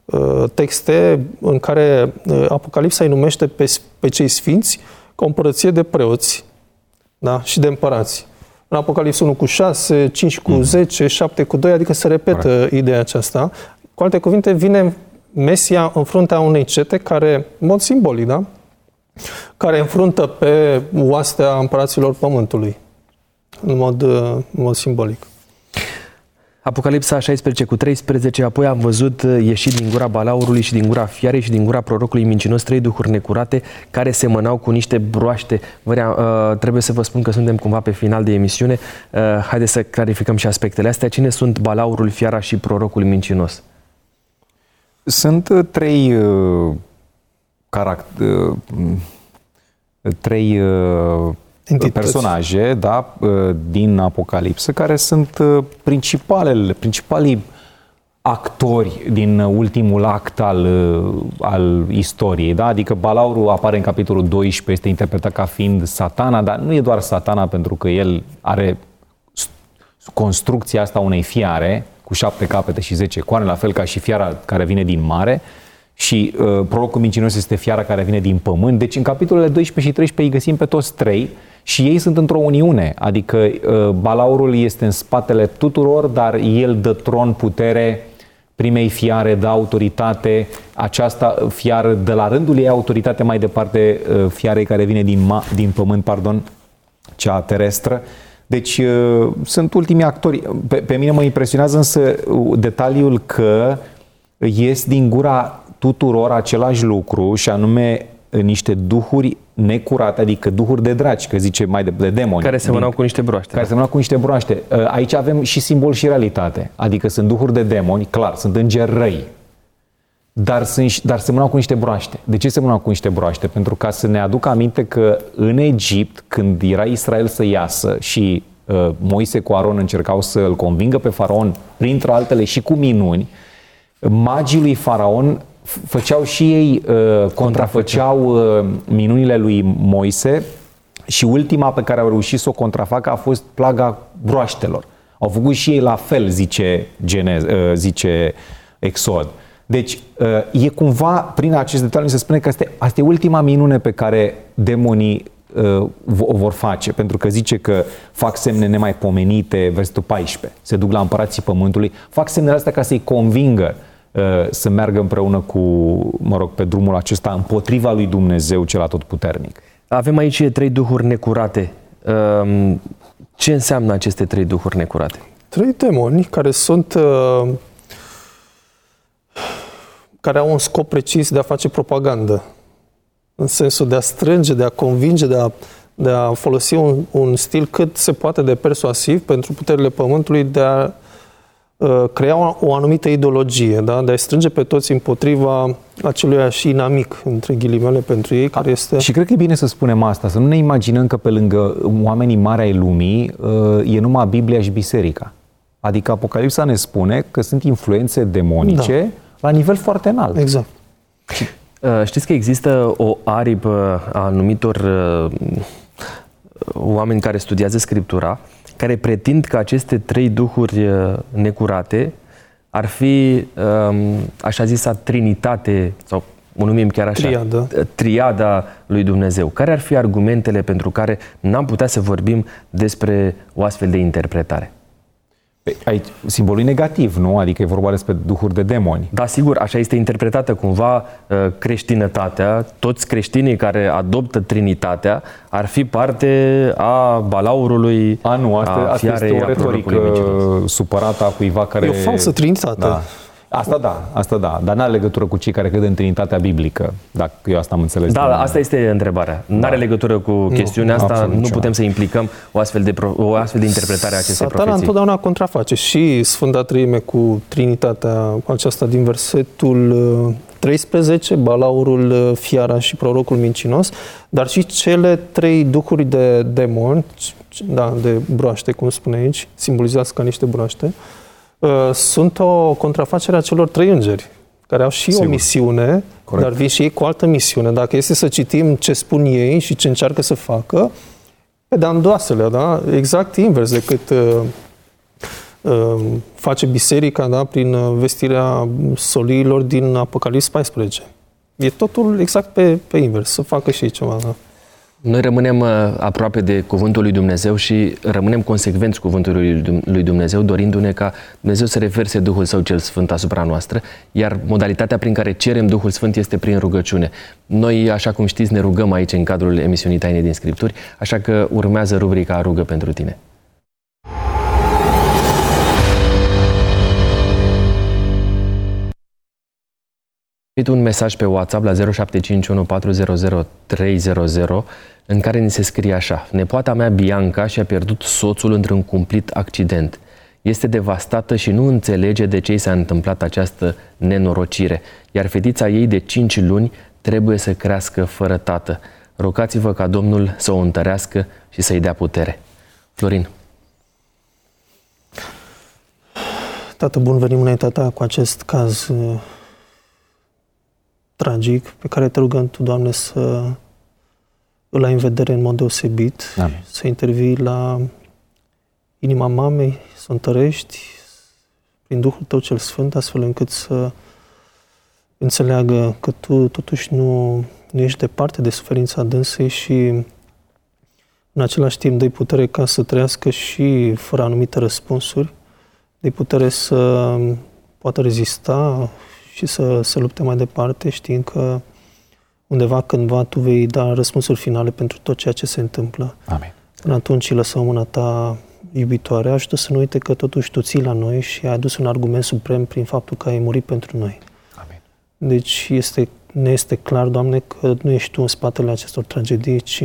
uh, texte în care uh, Apocalipsa îi numește pe, pe cei sfinți ca o împărăție de preoți da? și de împărați. În Apocalipsa 1 cu 6, 5 cu 10, 7 cu 2, adică se repetă Correct. ideea aceasta. Cu alte cuvinte, vine Mesia în fruntea unei cete care, în mod simbolic, da? care înfruntă pe oastea împăraților pământului, în mod, în mod simbolic. Apocalipsa 16 cu 13, apoi am văzut ieșit din gura balaurului și din gura fiarei și din gura prorocului mincinos trei duhuri necurate care semănau cu niște broaște. Vă, uh, trebuie să vă spun că suntem cumva pe final de emisiune. Uh, haideți să clarificăm și aspectele astea. Cine sunt balaurul, fiara și prorocul mincinos? Sunt uh, trei uh, caract- uh, trei uh, personaje da, uh, din Apocalipsă care sunt uh, principalele, principalii actori din ultimul act al, al istoriei. Da? Adică Balaurul apare în capitolul 12, este interpretat ca fiind satana, dar nu e doar satana pentru că el are construcția asta unei fiare, cu șapte capete și zece coane, la fel ca și fiara care vine din mare, și uh, prorocul mincinos este fiara care vine din pământ. Deci în capitolele 12 și 13 îi găsim pe toți trei și ei sunt într-o uniune, adică uh, balaurul este în spatele tuturor, dar el dă tron, putere, primei fiare, dă autoritate, aceasta fiară de la rândul ei autoritate mai departe uh, fiarei care vine din, ma- din pământ, pardon, cea terestră. Deci uh, sunt ultimii actori. Pe, pe mine mă impresionează însă uh, detaliul că ies din gura tuturor același lucru și anume uh, niște duhuri necurate, adică duhuri de draci, că zice mai de, de demoni. Care semănau cu niște broaște. Care da. semănau cu niște broaște. Aici avem și simbol și realitate. Adică sunt duhuri de demoni, clar, sunt îngeri răi, dar, sunt, dar semănau cu niște broaște. De ce semănau cu niște broaște? Pentru ca să ne aduc aminte că în Egipt, când era Israel să iasă și uh, Moise cu Aron încercau să îl convingă pe faraon, printre altele și cu minuni, magii lui faraon făceau și ei, uh, contrafăceau uh, minunile lui Moise și ultima pe care au reușit să o contrafacă a fost plaga broaștelor. Au făcut și ei la fel, zice, Genez, uh, zice Exod. Deci, uh, e cumva, prin acest detaliu, se spune că asta, asta e ultima minune pe care demonii uh, o vor face, pentru că zice că fac semne nemaipomenite, versetul 14, se duc la împărații pământului, fac semnele astea ca să-i convingă uh, să meargă împreună cu, mă rog, pe drumul acesta împotriva lui Dumnezeu cel atotputernic. Avem aici trei duhuri necurate. Um, Ce înseamnă aceste trei duhuri necurate? Trei demoni care sunt uh, care au un scop precis de a face propagandă. În sensul de a strânge, de a convinge, de a, de a folosi un, un stil cât se poate de persuasiv pentru puterile pământului de a uh, crea o, o anumită ideologie, da? de a strânge pe toți împotriva acelui și inamic, între ghilimele, pentru ei, care este... Și cred că e bine să spunem asta, să nu ne imaginăm că pe lângă oamenii mari ai lumii uh, e numai Biblia și Biserica. Adică Apocalipsa ne spune că sunt influențe demonice da la nivel foarte înalt. Exact. Uh, știți că există o aripă a anumitor uh, oameni care studiază Scriptura, care pretind că aceste trei duhuri uh, necurate ar fi um, așa zisa trinitate sau o numim chiar așa, triada. triada lui Dumnezeu. Care ar fi argumentele pentru care n-am putea să vorbim despre o astfel de interpretare? Păi, aici, simbolul e negativ, nu? Adică e vorba despre duhuri de demoni. Da, sigur, așa este interpretată cumva uh, creștinătatea. Toți creștinii care adoptă Trinitatea ar fi parte a balaurului, a, nu, asta, a asta este o retorică supărată a cuiva care... E o falsă Trinitate. Da. Asta da, asta da, dar n-are legătură cu cei care cred în Trinitatea biblică, dacă eu asta am înțeles. Da, da asta este întrebarea. Nu are da. legătură cu chestiunea nu, asta, nu putem să implicăm o astfel de, o astfel de interpretare a acestei Satana profeții. întotdeauna contraface și Sfânta Treime cu Trinitatea aceasta din versetul 13, uh, balaurul, uh, fiara și prorocul mincinos, dar și cele trei duhuri de demoni, da, de broaște, cum spune aici, simbolizați ca niște broaște, Uh, sunt o contrafacere a celor trei îngeri, care au și Sigur. o misiune, Corect. dar vin și ei cu o altă misiune. Dacă este să citim ce spun ei și ce încearcă să facă, pe de andoasele, da? exact invers decât uh, uh, face biserica da? prin uh, vestirea soliilor din Apocalips 14. E totul exact pe, pe invers, să facă și ei ceva. Da? Noi rămânem uh, aproape de Cuvântul lui Dumnezeu și rămânem consecvenți Cuvântului lui Dumnezeu, dorindu-ne ca Dumnezeu să reverse Duhul Său cel Sfânt asupra noastră, iar modalitatea prin care cerem Duhul Sfânt este prin rugăciune. Noi, așa cum știți, ne rugăm aici în cadrul emisiunii Taine din Scripturi, așa că urmează rubrica Rugă pentru tine. Un mesaj pe WhatsApp la 0751400300 în care ni se scrie așa. Nepoata mea Bianca și-a pierdut soțul într-un cumplit accident. Este devastată și nu înțelege de ce i s-a întâmplat această nenorocire, iar fetița ei de 5 luni trebuie să crească fără tată. Rugați-vă ca Domnul să o întărească și să-i dea putere. Florin. Tată bun, venim înaintea ta cu acest caz uh, tragic pe care te rugăm Tu, Doamne, să îl ai în vedere în mod deosebit, Amin. să intervii la inima mamei, să o întărești prin Duhul Tău cel Sfânt, astfel încât să înțeleagă că Tu totuși nu, nu ești departe de suferința dânsei și în același timp dai putere ca să trăiască și fără anumite răspunsuri, dai putere să poată rezista și să se lupte mai departe, știind că undeva cândva tu vei da răspunsuri finale pentru tot ceea ce se întâmplă. Amin. Până atunci lăsăm mâna ta iubitoare, ajută să nu uite că totuși tu ții la noi și ai adus un argument suprem prin faptul că ai murit pentru noi. Amin. Deci este, ne este clar, Doamne, că nu ești Tu în spatele acestor tragedii, ci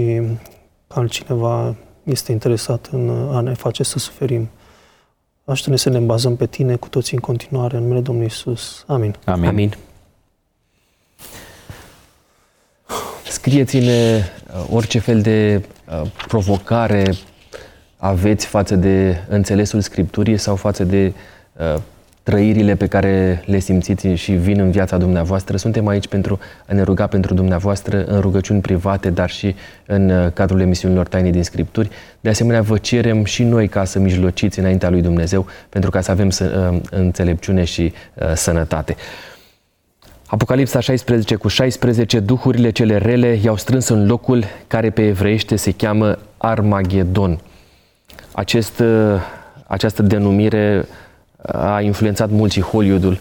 altcineva este interesat în a ne face să suferim. Ajută-ne să ne bazăm pe Tine cu toții în continuare, în numele Domnului Isus. Amin. Amin. Amin. Scrieți-ne uh, orice fel de uh, provocare aveți față de înțelesul Scripturii sau față de uh, trăirile pe care le simțiți și vin în viața dumneavoastră. Suntem aici pentru a ne ruga pentru dumneavoastră în rugăciuni private, dar și în cadrul emisiunilor Taine din Scripturi. De asemenea, vă cerem și noi ca să mijlociți înaintea lui Dumnezeu pentru ca să avem înțelepciune și sănătate. Apocalipsa 16 cu 16, duhurile cele rele i-au strâns în locul care pe evreiește se cheamă Armagedon. Acest, această denumire a influențat mult și Hollywoodul.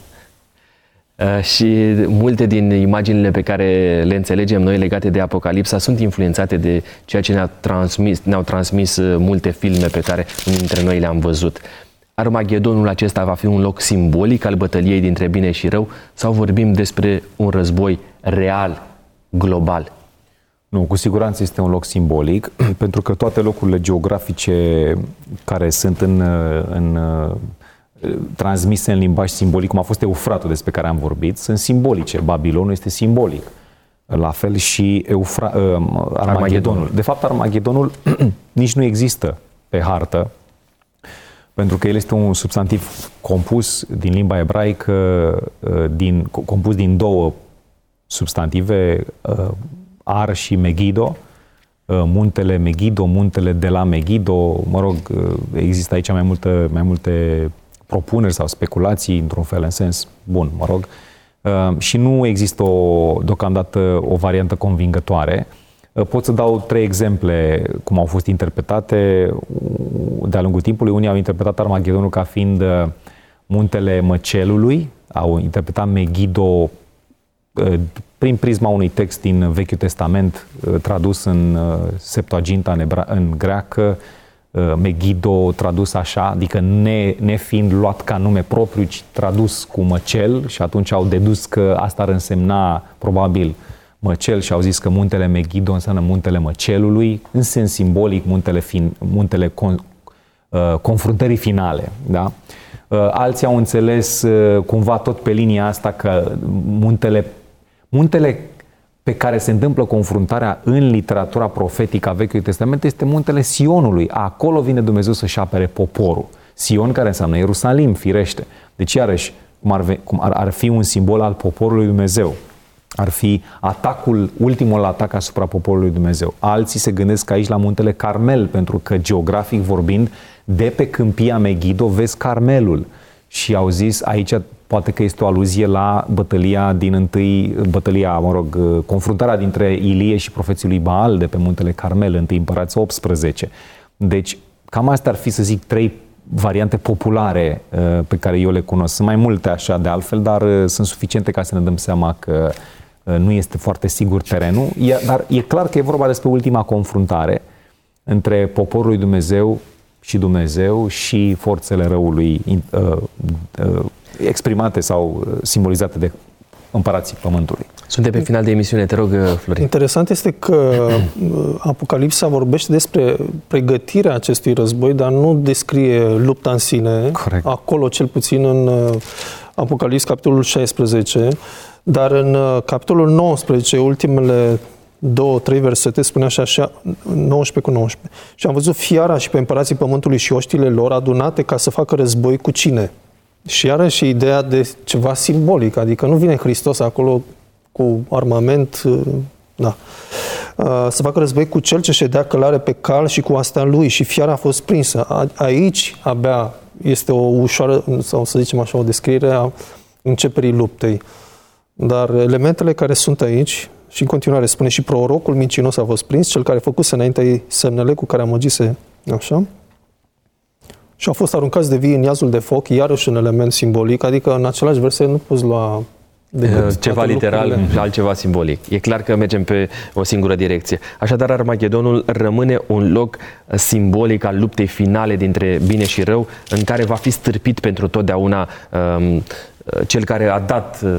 Uh, și multe din imaginile pe care le înțelegem noi legate de Apocalipsa sunt influențate de ceea ce ne-au transmis, ne-au transmis uh, multe filme pe care unii dintre noi le-am văzut. Armagedonul acesta va fi un loc simbolic al bătăliei dintre bine și rău sau vorbim despre un război real, global? Nu, cu siguranță este un loc simbolic, pentru că toate locurile geografice care sunt în, în transmise în limbaj simbolic, cum a fost Eufratul despre care am vorbit, sunt simbolice. Babilonul este simbolic. La fel și Eufra, uh, Armagedonul. Armagedonul. De fapt, Armagedonul nici nu există pe hartă, pentru că el este un substantiv compus din limba ebraică, uh, din, compus din două substantive, uh, Ar și Megido, muntele Megido, muntele de la Megido, mă rog, există aici mai multe, mai multe propuneri sau speculații, într-un fel, în sens bun, mă rog, uh, și nu există o, deocamdată o variantă convingătoare. Uh, pot să dau trei exemple cum au fost interpretate de-a lungul timpului. Unii au interpretat Armagedonul ca fiind uh, muntele Măcelului, au interpretat Megiddo prin prisma unui text din Vechiul Testament tradus în Septuaginta, în, ebra- în greacă, Uh, Megiddo tradus așa, adică ne, ne fiind luat ca nume propriu, ci tradus cu măcel și atunci au dedus că asta ar însemna probabil măcel și au zis că muntele Megiddo înseamnă muntele măcelului, în sens simbolic muntele, fin, muntele con, uh, confruntării finale. Da? Uh, alții au înțeles uh, cumva tot pe linia asta că muntele, muntele pe care se întâmplă confruntarea în literatura profetică a Vechiului Testament este muntele Sionului. Acolo vine Dumnezeu să-și apere poporul. Sion care înseamnă Ierusalim, firește. Deci, iarăși, cum ar, cum ar, ar fi un simbol al poporului Dumnezeu. Ar fi atacul, ultimul atac asupra poporului Dumnezeu. Alții se gândesc aici la muntele Carmel, pentru că geografic vorbind, de pe câmpia Megiddo vezi Carmelul. Și au zis, aici Poate că este o aluzie la bătălia din întâi, bătălia, mă rog, confruntarea dintre Ilie și profeții lui Baal de pe muntele Carmel, întâi împărați 18. Deci, cam astea ar fi, să zic, trei variante populare uh, pe care eu le cunosc. Sunt mai multe așa de altfel, dar uh, sunt suficiente ca să ne dăm seama că uh, nu este foarte sigur terenul. Dar e clar că e vorba despre ultima confruntare între poporul lui Dumnezeu și Dumnezeu și forțele răului exprimate sau uh, simbolizate de împărații Pământului. Suntem pe final de emisiune, te rog, uh, Florin. Interesant este că uh, Apocalipsa vorbește despre pregătirea acestui război, dar nu descrie lupta în sine. Corect. Acolo, cel puțin în Apocalips, capitolul 16, dar în capitolul 19, ultimele două, trei versete, spune așa, așa 19 cu 19. Și am văzut fiara și pe împărații pământului și oștile lor adunate ca să facă război cu cine? Și iarăși ideea de ceva simbolic, adică nu vine Hristos acolo cu armament, uh, da. Uh, să facă război cu cel ce ședea călare pe cal și cu asta lui și fiara a fost prinsă. Aici abia este o ușoară, sau să zicem așa, o descriere a începerii luptei. Dar elementele care sunt aici, și în continuare spune și prorocul mincinos a fost prins, cel care a făcut înainte semnele cu care amăgise, așa, și au fost aruncați de vii în iazul de foc, iarăși un element simbolic, adică în același verset nu poți lua decât ceva literal lucrurile. și altceva simbolic. E clar că mergem pe o singură direcție. Așadar, Armagedonul rămâne un loc simbolic al luptei finale dintre bine și rău, în care va fi stârpit pentru totdeauna um, cel care a dat uh,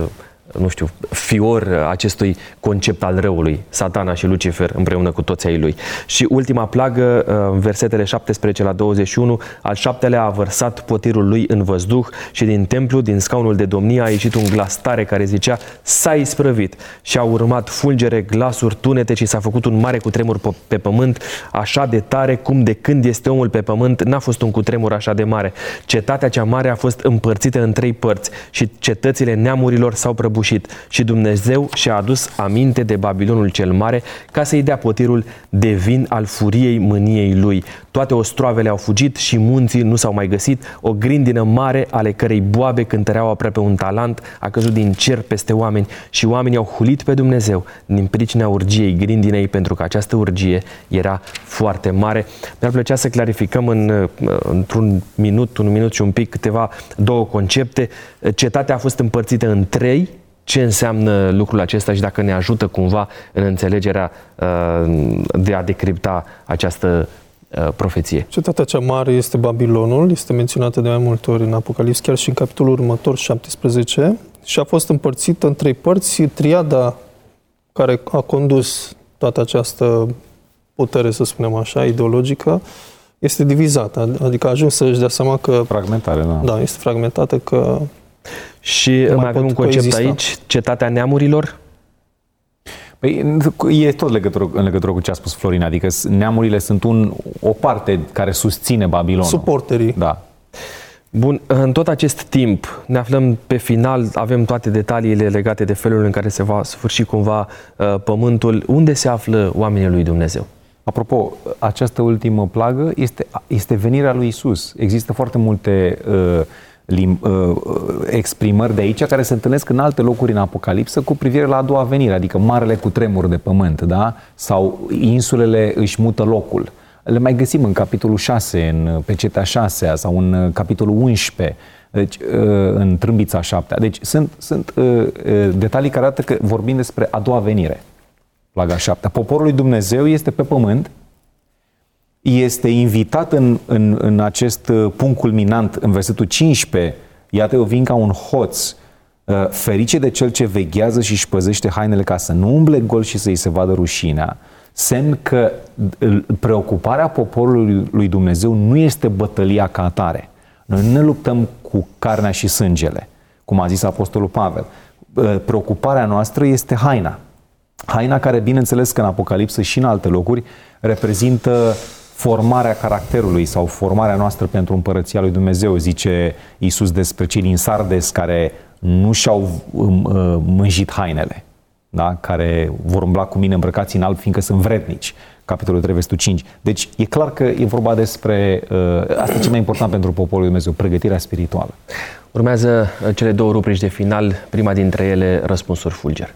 nu știu, fior acestui concept al răului, satana și Lucifer împreună cu toți ai lui. Și ultima plagă, uh, versetele 17 la 21, al șaptelea a vărsat potirul lui în văzduh și din templu, din scaunul de domnie, a ieșit un glas tare care zicea, s-a isprăvit și a urmat fulgere, glasuri, tunete și s-a făcut un mare cutremur pe pământ, așa de tare cum de când este omul pe pământ, n-a fost un cutremur așa de mare. Cetatea cea mare a fost împărțită în trei părți și cetățile neamurilor s-au prăbușit prăbușit și Dumnezeu și-a adus aminte de Babilonul cel mare ca să-i dea potirul de vin al furiei mâniei lui. Toate ostroavele au fugit și munții nu s-au mai găsit. O grindină mare ale cărei boabe cântăreau aproape un talent a căzut din cer peste oameni și oamenii au hulit pe Dumnezeu din pricina urgiei grindinei pentru că această urgie era foarte mare. Mi-ar plăcea să clarificăm în, într-un minut, un minut și un pic câteva două concepte. Cetatea a fost împărțită în trei, ce înseamnă lucrul acesta și dacă ne ajută cumva în înțelegerea uh, de a decripta această uh, profeție. Cetatea cea mare este Babilonul, este menționată de mai multe ori în Apocalips, chiar și în capitolul următor, 17, și a fost împărțită în trei părți. Triada care a condus toată această putere, să spunem așa, ideologică, este divizată, adică a ajuns să-și dea seama că... Fragmentare, da. Da, este fragmentată, că și mai, mai avem un concept coexista. aici, cetatea neamurilor? Păi, e tot legătură, în legătură cu ce a spus Florin, adică neamurile sunt un, o parte care susține Babilonul. Suporterii. Da. Bun, în tot acest timp ne aflăm pe final, avem toate detaliile legate de felul în care se va sfârși cumva uh, pământul. Unde se află oamenii lui Dumnezeu? Apropo, această ultimă plagă este, este venirea lui Isus. Există foarte multe uh, lim, uh, uh, exprimări de aici care se întâlnesc în alte locuri în Apocalipsă cu privire la a doua venire, adică marele cutremur de pământ, da? sau insulele își mută locul. Le mai găsim în capitolul 6, în pecetea 6 sau în uh, capitolul 11, deci, uh, în trâmbița 7. Deci sunt, sunt detalii care arată că vorbim despre a doua venire, plaga 7. Poporul lui Dumnezeu este pe pământ, este invitat în, în, în acest uh, punct culminant, în versetul 15, iată eu vin ca un hoț, uh, ferice de cel ce veghează și își păzește hainele ca să nu umble gol și să-i se vadă rușinea, semn că preocuparea poporului lui Dumnezeu nu este bătălia ca atare. Noi nu ne luptăm cu carnea și sângele, cum a zis Apostolul Pavel. Uh, preocuparea noastră este haina. Haina care, bineînțeles că în Apocalipsă și în alte locuri, reprezintă formarea caracterului sau formarea noastră pentru împărăția lui Dumnezeu, zice Iisus despre cei din Sardes care nu și-au um, uh, mânjit hainele, da? care vor umbla cu mine îmbrăcați în alb, fiindcă sunt vrednici. Capitolul 3, versetul 5. Deci e clar că e vorba despre, uh, asta e cel mai important pentru poporul lui Dumnezeu, pregătirea spirituală. Urmează uh, cele două rubrici de final, prima dintre ele, răspunsuri fulger.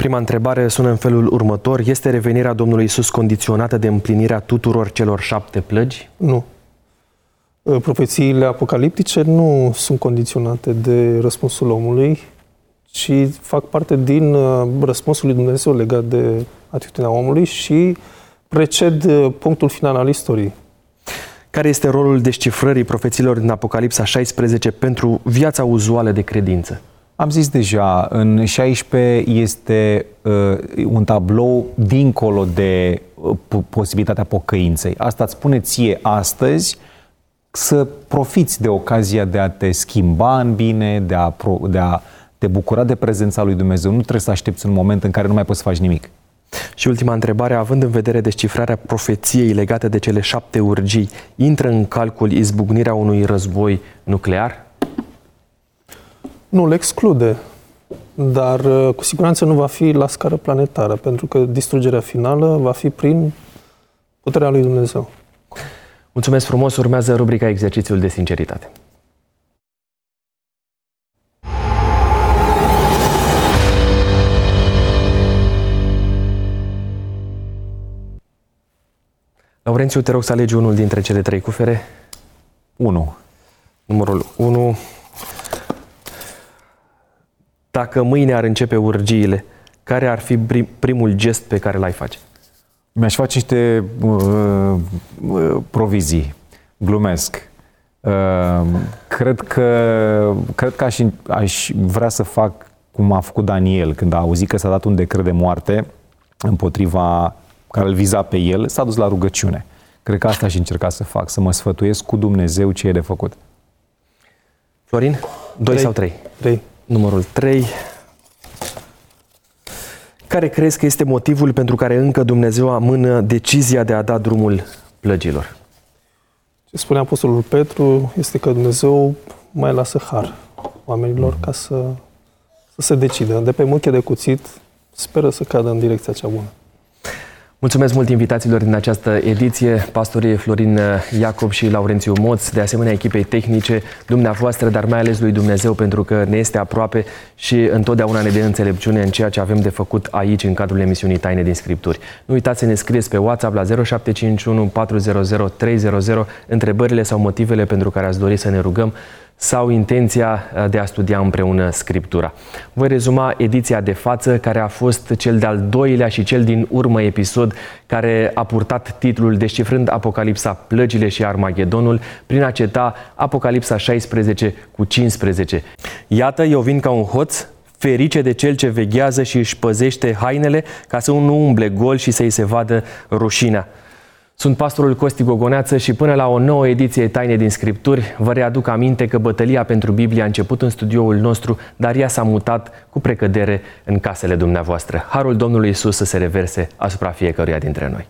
Prima întrebare sună în felul următor. Este revenirea Domnului Isus condiționată de împlinirea tuturor celor șapte plăgi? Nu. Ă, profețiile apocaliptice nu sunt condiționate de răspunsul omului, ci fac parte din ă, răspunsul lui Dumnezeu legat de atitudinea omului și preced ă, punctul final al istoriei. Care este rolul descifrării profețiilor din Apocalipsa 16 pentru viața uzuală de credință? Am zis deja, în 16 este uh, un tablou dincolo de uh, posibilitatea pocăinței. Asta îți spune ție astăzi să profiți de ocazia de a te schimba în bine, de a, pro, de a te bucura de prezența lui Dumnezeu. Nu trebuie să aștepți un moment în care nu mai poți să faci nimic. Și ultima întrebare, având în vedere descifrarea profeției legate de cele șapte urgii, intră în calcul izbucnirea unui război nuclear? Nu le exclude, dar uh, cu siguranță nu va fi la scară planetară, pentru că distrugerea finală va fi prin puterea lui Dumnezeu. Mulțumesc frumos, urmează rubrica Exercițiul de sinceritate. Laurențiu, te rog să alegi unul dintre cele trei cufere. 1. Numărul 1. Dacă mâine ar începe urgiile, care ar fi primul gest pe care l-ai face? Mi-aș face niște uh, uh, provizii. Glumesc. Uh, cred că, cred că aș, aș vrea să fac cum a făcut Daniel când a auzit că s-a dat un decret de moarte împotriva care îl viza pe el, s-a dus la rugăciune. Cred că asta aș încerca să fac, să mă sfătuiesc cu Dumnezeu ce e de făcut. Florin, doi sau trei? Trei. Numărul 3. Care crezi că este motivul pentru care încă Dumnezeu amână decizia de a da drumul plăgilor? Ce spune Apostolul Petru este că Dumnezeu mai lasă har oamenilor ca să, să să se decidă. De pe muche de cuțit, speră să cadă în direcția cea bună. Mulțumesc mult invitațiilor din această ediție, pastorii Florin Iacob și Laurențiu Moț, de asemenea echipei tehnice, dumneavoastră, dar mai ales lui Dumnezeu, pentru că ne este aproape și întotdeauna ne dă înțelepciune în ceea ce avem de făcut aici, în cadrul emisiunii Taine din Scripturi. Nu uitați să ne scrieți pe WhatsApp la 0751 400 300 întrebările sau motivele pentru care ați dori să ne rugăm sau intenția uh, de a studia împreună Scriptura. Voi rezuma ediția de față, care a fost cel de-al doilea și cel din urmă episod care a purtat titlul Descifrând Apocalipsa, Plăgile și Armagedonul, prin a ceta Apocalipsa 16 cu 15. Iată, eu vin ca un hoț, ferice de cel ce veghează și își păzește hainele ca să nu umble gol și să-i se vadă rușinea. Sunt pastorul Costi Gogoneață și până la o nouă ediție Taine din Scripturi vă readuc aminte că bătălia pentru Biblie a început în studioul nostru, dar ea s-a mutat cu precădere în casele dumneavoastră. Harul Domnului Isus să se reverse asupra fiecăruia dintre noi.